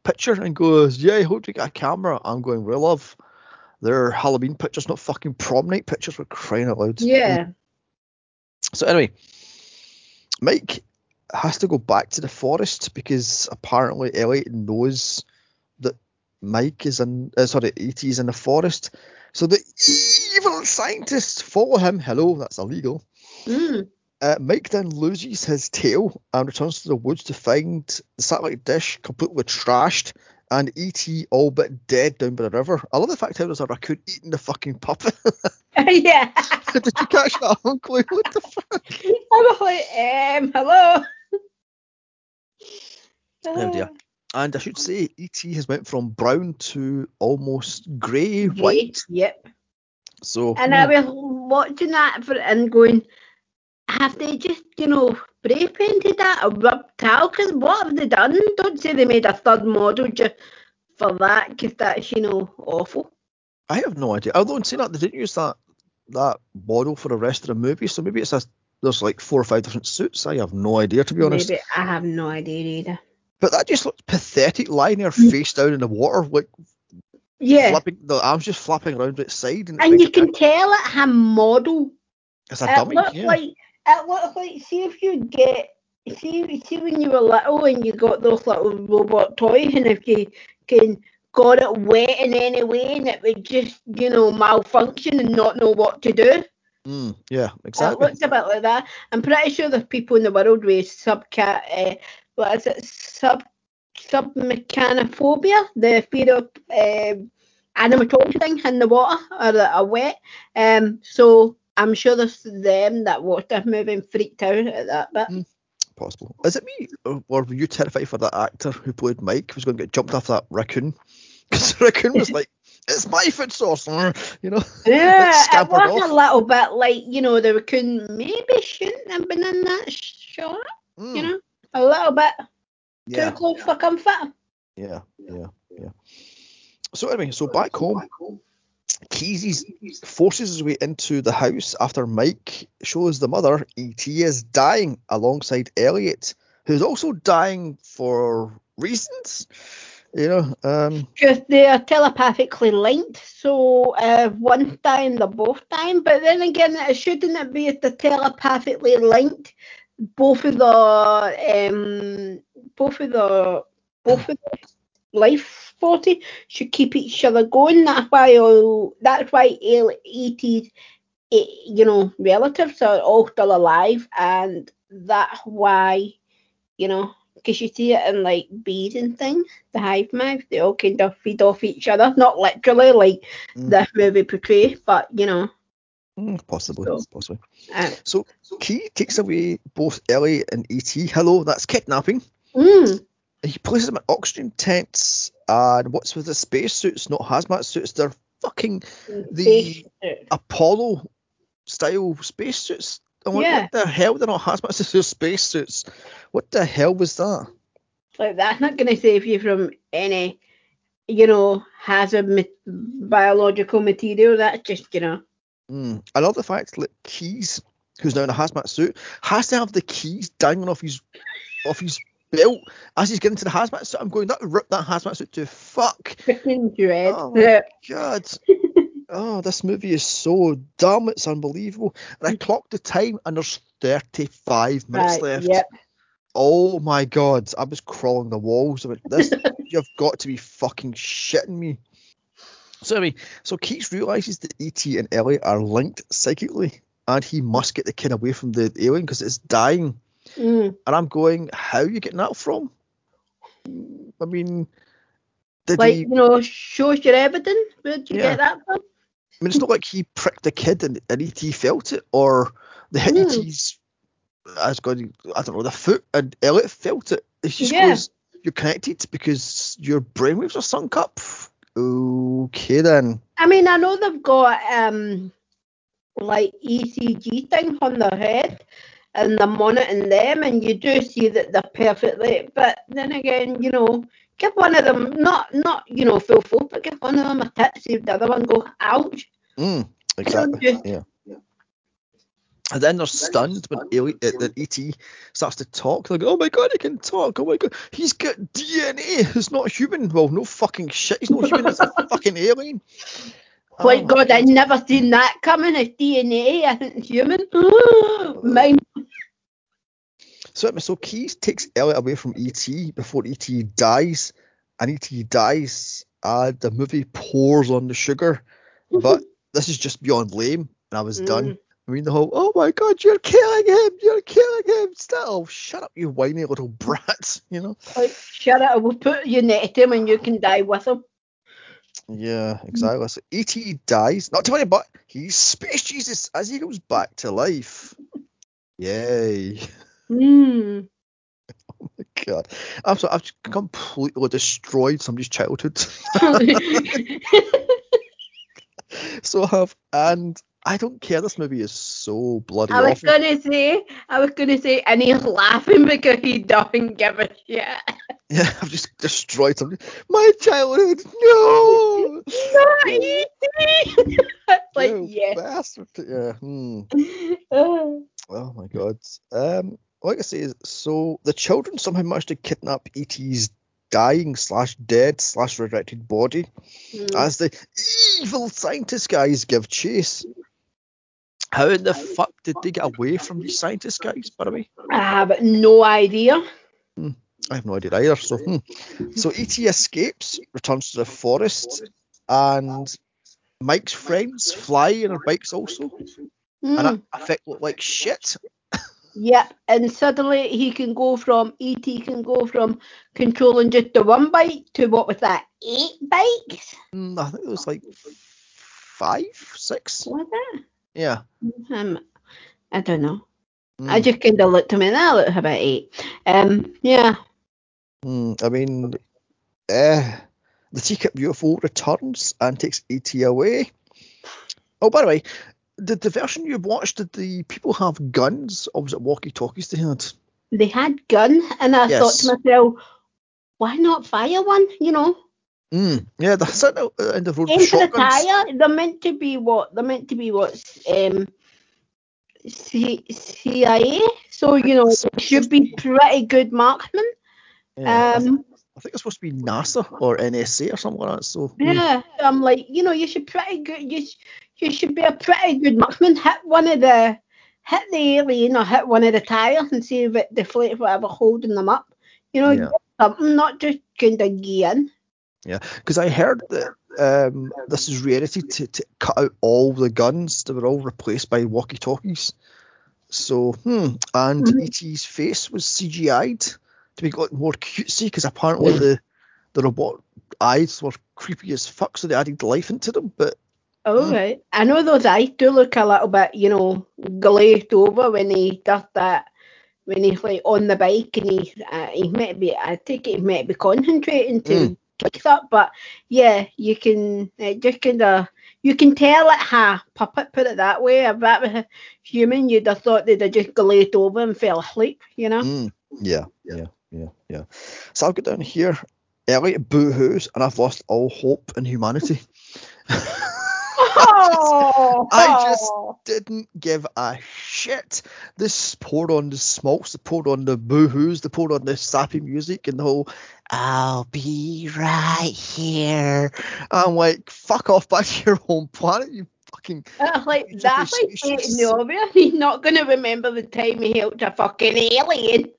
picture and goes, "Yeah, I hope you got a camera." I'm going, "Real love." They're Halloween pictures, not fucking prom night pictures. We're crying out loud. Yeah. So anyway, Mike has to go back to the forest because apparently Elliott knows that Mike is in, uh, sorry, E.T. is in the forest. So the evil scientists follow him. Hello, that's illegal. Mm. Uh, Mike then loses his tail and returns to the woods to find the satellite dish completely trashed and E.T. all but dead down by the river. I love the fact how there's a raccoon eating the fucking puppet. <laughs> <laughs> yeah. <laughs> Did you catch that, Uncle? What the fuck? I was like, um, hello. Oh dear. And I should say, E.T. has went from brown to almost grey, white. Yep. So And hmm. I was watching that for and going, have they just, you know, spray painted that or rubbed talc? what have they done? Don't say they made a third model just for that, because that's, you know, awful. I have no idea. Although in saying that, they didn't use that that model for the rest of the movie, so maybe it's a there's like four or five different suits. I have no idea to be honest. Maybe I have no idea either. But that just looks pathetic, lying there Mm. face down in the water, like Yeah. flapping the arms just flapping around its side. And, And you can tell it had model. it's a It dummy. looks Yeah. like it looks like see if you get see see when you were little and you got those little robot toys and if you can got it wet in any way and it would just you know malfunction and not know what to do. Mm, yeah, It exactly. looks a bit like that. I'm pretty sure there's people in the world with subcat uh, what is it sub submechanophobia, the fear of um thing in the water or that are wet. Um, so I'm sure there's them that watched this movie and freaked out at that bit. Mm. Possible. Is it me, or, or were you terrified for that actor who played Mike who was going to get jumped off that raccoon? <laughs> Because the raccoon was like, "It's my food source," you know. <laughs> Yeah, it was off. a little bit like you know the raccoon maybe shouldn't have been in that shot. Mm, You know, a little bit yeah, too close for comfort. yeah, yeah, yeah. So anyway, so back home, Keezy forces his way into the house after Mike shows the mother E.T. is dying alongside Elliott, who's also dying for reasons. You know, um, Because they are telepathically linked, so uh, one's dying, they're both dying. But then again, it shouldn't it be if they're telepathically linked? Both of the um, both of the both of the life forty should keep each other going. That's why all that's why ET's eh, you know relatives are all still alive, and that's why you know because you see it in like bees and things, the hive mind, they all kind of feed off each other. Not literally like Mm. this movie portrays, but you know. Mm, possibly, So- possibly. Uh, So Key takes away both Ellie and ET. Hello, that's kidnapping. mm, He places them in oxygen tents, and what's with the spacesuits? Not hazmat suits. They're fucking The- Apollo style spacesuits. I'm Yeah. what the hell? They're not hazmat suits. They're spacesuits. What the hell was that? like that's not going to save you from any, you know, hazard biological material. That's just you know. Mm. I love the fact that Keys, who's now in a hazmat suit, has to have the keys dangling off his off his belt as he's getting to the hazmat suit. I'm going, that rip that hazmat suit to fuck. Freaking dread. Oh my God. <laughs> Oh, this movie is so dumb. It's unbelievable. And I clocked the time, and there's 35 minutes Right, left. Yep. Oh my God. I was crawling the walls. I went, this, <laughs> you've got to be fucking shitting me. So anyway, so Keats realizes that E.T. and Ellie are linked psychically, and he must get the kid away from the alien because it's dying. Mm. And I'm going, how are you getting that from? I mean, did Like he? you know, shows your evidence. Where'd you Yeah. get that from? I mean, it's not like he pricked the kid and, and E.T. felt it, or the hit Mm. E.T.'s, as God, I don't know, the foot and Elliott felt it. It just Yeah. goes, you're connected because your brainwaves are sunk up. Okay then. I mean, I know they've got um like ECG thing on their head and they're monitoring them and you do see that they're perfectly but then again, you know, give one of them not not, you know, full full, but give one of them a see if the other one go, ouch. Mm, exactly. just- Yeah. And then they're stunned when Elliott, uh, E.T. starts to talk. They're like, oh my god, he can talk. Oh my god, he's got DNA. He's not human. Well, no fucking shit. He's not human. It's a <laughs> fucking alien. Oh Like my God, I never seen that coming. It's DNA, I think it's human. <gasps> Mind So, so Keys takes Elliott away from E.T. before E.T. dies, and E.T. dies, and the movie pours on the sugar. <laughs> But this is just beyond lame, and I was done. I mean, the whole, oh my god, you're killing him, you're killing him still. Oh, shut up, you whiny little <laughs> brat, you know? like shut up, we'll put you next to him and you can die with him. Yeah, exactly. So E.T. dies, not to worry, but he's Space Jesus as he goes back to life. Yay. Hmm. <laughs> Oh my God. I'm sorry, I've completely destroyed somebody's childhood. <laughs> so I have, and I don't care. This movie is so bloody I was awful. gonna say, I was gonna say, and he's laughing because he doesn't give a shit. <laughs> Yeah, I've just destroyed somebody. My childhood, no! Not easy. <laughs> like, you yeah. bastard. Yeah. Hmm. <laughs> Oh. My god. Um, like I say, is so the children somehow managed to kidnap E.T.'s dying slash dead slash resurrected body Mm. as the evil scientist guys give chase. How in the fuck did they get away from these scientist guys, by the way? I have no idea. I have no idea either. So, hmm. so E.T. escapes, returns to the forest, and Mike's friends fly in their bikes also, and Mm. that effect look like shit. Yep, and suddenly he can go from ET can go from controlling just the one bike to what was that eight bikes? Hmm, I think it was like five, six. Was it? Yeah. Um, I don't know. Hmm. I just kind of looked at me and I looked about eight. Um, yeah. Hmm, I mean, uh, the teacup UFO returns and takes ET away. Oh, by the way, did the version you watched, did the people have guns or was it walkie talkies they had? They had gun, and I thought to myself, why not fire one? You know, Mm, yeah, they're sitting out in the road for the tire. They're meant to be what? They're meant to be what? Um, C- CIA. So you know, they should be pretty good marksmen. Yeah, Um, I think it's supposed to be NASA or NSA or something like that. So hmm. yeah, I'm like, you know, you should pretty good. You, you should be a pretty good marksman. Hit one of the hit the alien or hit one of the tires and see if it deflates whatever holding them up. You know, Yeah. something, not just kind of gee in. Yeah, because I heard that um, this is reality to, to cut out all the guns. They were all replaced by walkie-talkies. So, hmm, and Mhm. ET's face was CGI'd to make it look more cutesy because apparently the the robot eyes were creepy as fuck, so they added life into them. But Oh, Mm. right. I know those eyes do look a little bit, you know, glazed over when he does that, when he's like on the bike and he, uh, he might be, I think he might be concentrating to Mm. Like that, but yeah, you can, it just kind of, you can tell it ha puppet, put it that way. If that was a human, you'd have thought they'd have just glazed over and fell asleep, you know? mm, yeah, yeah, yeah, yeah. So I've got down here Elliott boo-hoos, and I've lost all hope in humanity. <laughs> Oh, I just didn't give a shit. This poured on the smokes, they poured on the boohoos, they poured on the sappy music and the whole I'll be right here. I'm like, fuck off back to your home planet, you fucking That's <laughs> like that's like stating the obvious. He's not going to remember the time he helped a fucking alien.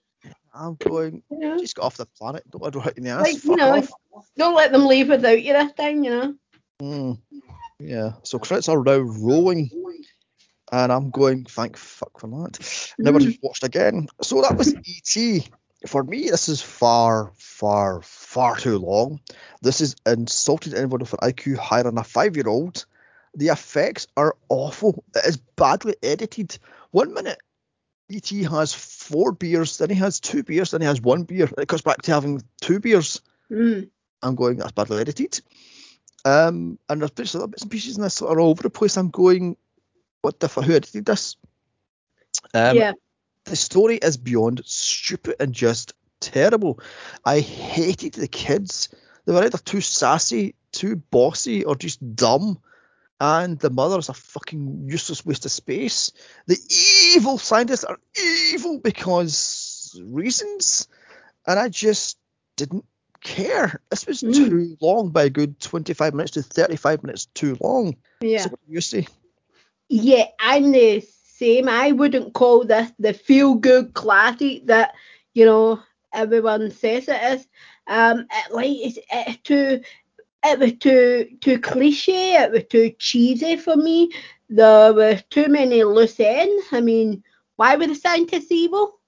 I'm going, You know? just get off the planet, don't let her in the ass. Like, you know, off. Don't let them leave without you this time. You know. Mm, yeah. So credits are now rolling. And I'm going, thank fuck for that. Never Mm. watched again. So that was E.T. For me, this is far, far, far too long. This is insulted anyone with an IQ higher than a five year old. The effects are awful. It is badly edited. One minute, E.T. has four beers, then he has two beers, then he has one beer. It goes back to having two beers. Mm. I'm going, that's badly edited. Um, and there's bits, bits and pieces in this that are all over the place. I'm going, what the fuck? Who edited this? Um, yeah. The story is beyond stupid and just terrible. I hated the kids. They were either too sassy, too bossy, or just dumb. And the mother is a fucking useless waste of space. The evil scientists are evil because reasons. And I just didn't care. This was Mm. too long by a good 25 minutes to 35 minutes too long. Yeah. So what do you say? Yeah. I'm the same. I wouldn't call this the feel good classic that you know everyone says it is. Um, it, like it's, it's too. It was too too cliche. It was too cheesy for me. There were too many loose ends. I mean, why were the scientists evil?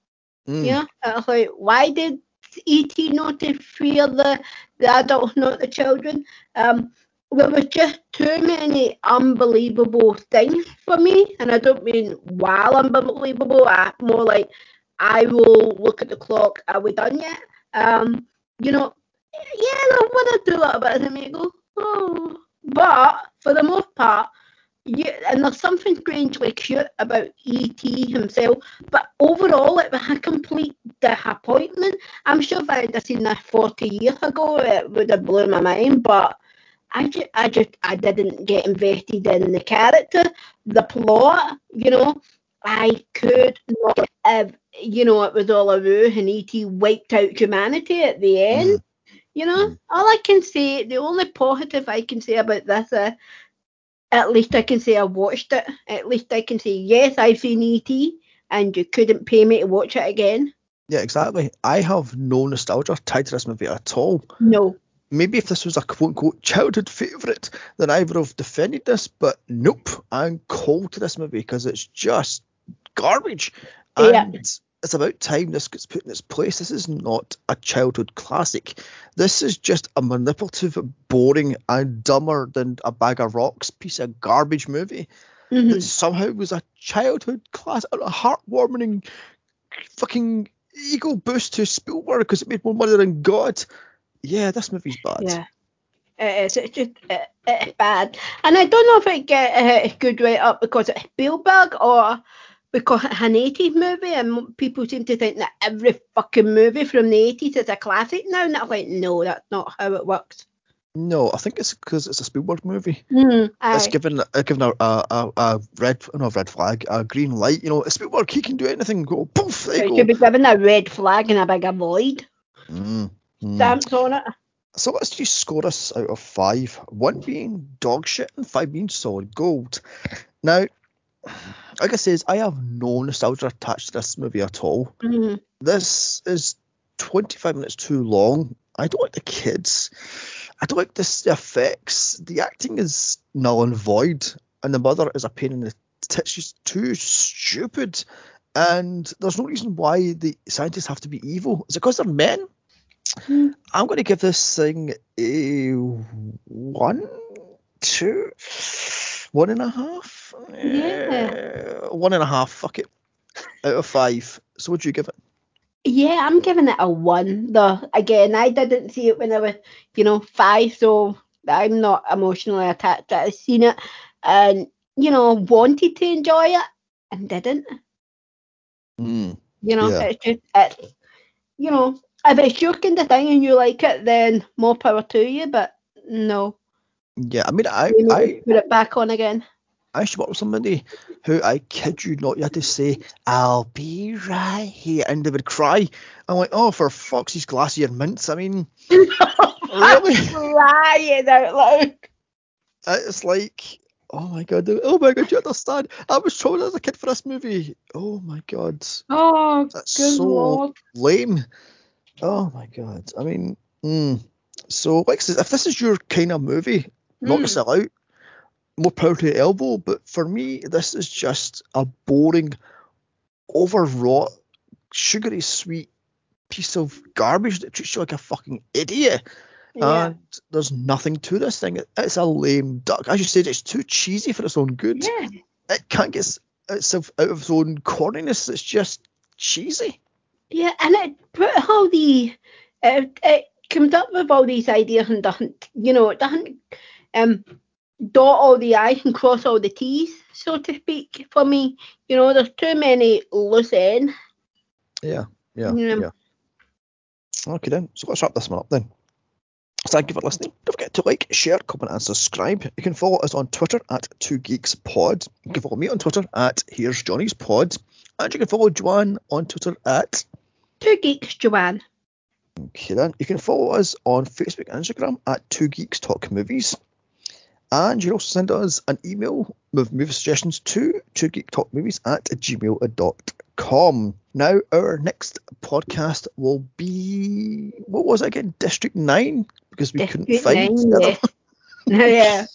Mm. Yeah, like why did ET not to fear the the adults, not the children? Um, there was just too many unbelievable things for me, and I don't mean wow unbelievable. I, more like I will look at the clock. Are we done yet? Um, you know, yeah, I want to do a little bit of me go, oh, but for the most part. Yeah, and there's something strangely cute about E.T. himself, but overall it was a complete disappointment. I'm sure if I had seen this 40 years ago, it would have blown my mind, but I just, I just, I didn't get invested in the character, the plot, you know. I could not have, you know, it was all a ruse and E.T. wiped out humanity at the end. You know, Mhm. all I can say, the only positive I can say about this is at least I can say I watched it. At least I can say, yes, I've seen E.T. and you couldn't pay me to watch it again. Yeah, exactly. I have no nostalgia tied to this movie at all. No. Maybe if this was a quote unquote childhood favourite, then I would have defended this, but nope. I'm cold to this movie because it's just garbage. Yeah. And it's about time this gets put in its place. This is not a childhood classic. This is just a manipulative, boring, and dumber than a bag of rocks piece of garbage movie Mhm. that somehow was a childhood class, a heartwarming fucking ego boost to Spielberg because it made more money than God. Yeah, this movie's bad. Yeah. It is. It's just it, it's bad, and I don't know if it get a good right up because it's Spielberg or because it's an 80s movie, and people seem to think that every fucking movie from the 80s is a classic now, and I'm like, no, that's not how it works. No, I think it's because it's a Spielberg movie. Mm, It's given uh, given a, a, a, red not a red flag, a green light. You know, Spielberg. He can do anything. And go poof. There you should go. be given a red flag and a bigger void. Mm. Hmm. Stamps on it. So let's just score us out of five. One being dog shit and five being solid gold. Now, like I says, I have no nostalgia attached to this movie at all. Mhm. This is 25 minutes too long. I don't like the kids. I don't like this, the effects. The acting is null and void, and the mother is a pain in the tits. She's too stupid, and there's no reason why the scientists have to be evil. Is it because they're men? Hmm. I'm going to give this thing a one, two, one and a half. Yeah. Uh, one and a half. Fuck it. Out of five. So would you give it? Yeah, I'm giving it a one. Though again, I didn't see it when I was, you know, five, so I'm not emotionally attached. I've seen it and you know wanted to enjoy it and didn't. Mm. You know, Yeah. it's just it's you know, if it's your kind of thing and you like it, then more power to you. But no, Yeah, I mean, I, I, put it back on again. I used to work with somebody who I kid you not, you had to say, I'll be right here. And they would cry. I'm like, oh, for fuck's sake, glassy and mints. I mean, <laughs> Really? <laughs> Crying out loud. it's like, oh my god, oh my god, you understand? I was traumatized as a kid for this movie. Oh my god, Oh, that's good so lord. lame. Oh my god. I mean, mm. so like if this is your kind of movie, not to Mm. sell out, more power to the elbow. But for me, this is just a boring, overwrought, sugary sweet piece of garbage that treats you like a fucking idiot. Yeah. And there's nothing to this thing. It's a lame duck. As you said, it's too cheesy for its own good. yeah. It can't get itself out of its own corniness. It's just cheesy. Yeah, and it put all the it, it comes up with all these ideas and doesn't you know it doesn't um dot all the i's and cross all the t's so to speak for me you know there's too many loose ends Yeah, yeah, Yeah. yeah. Okay then. So let's wrap this one up then. Thank you for listening. Don't forget to like, share, comment, and subscribe. You can follow us on Twitter at Two Geeks Pod. You can follow me on Twitter at Here's Johnny's Pod, and you can follow Joanne on Twitter at two geeks Joanne Okay then. You can follow us on Facebook and Instagram at Two Geeks Talk Movies. And you can also send us an email with movie suggestions to two geek talk movies at gmail.com. Now, our next podcast will be what was it again? District 9? Because we couldn't find Nine, yeah. <laughs> yeah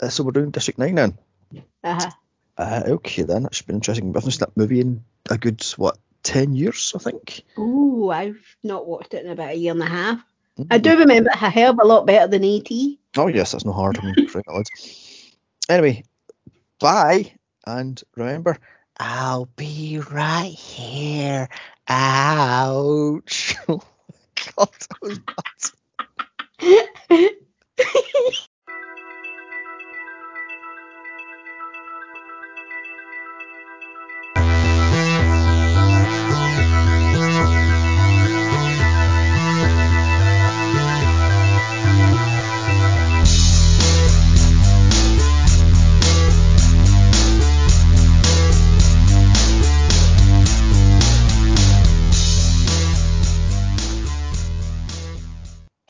Uh, so we're doing District 9 then. uh-huh. Uh, okay then, That's been interesting I've not seen That movie in a good what ten years, I think. Oh, I've not watched it in about a year and a half. Mm-hmm. I do remember a hell of a lot better than ET. Oh yes, that's no hard. <laughs> anyway, bye, and remember, I'll be right here. Ouch! <laughs> Oh God, that was bad. <laughs>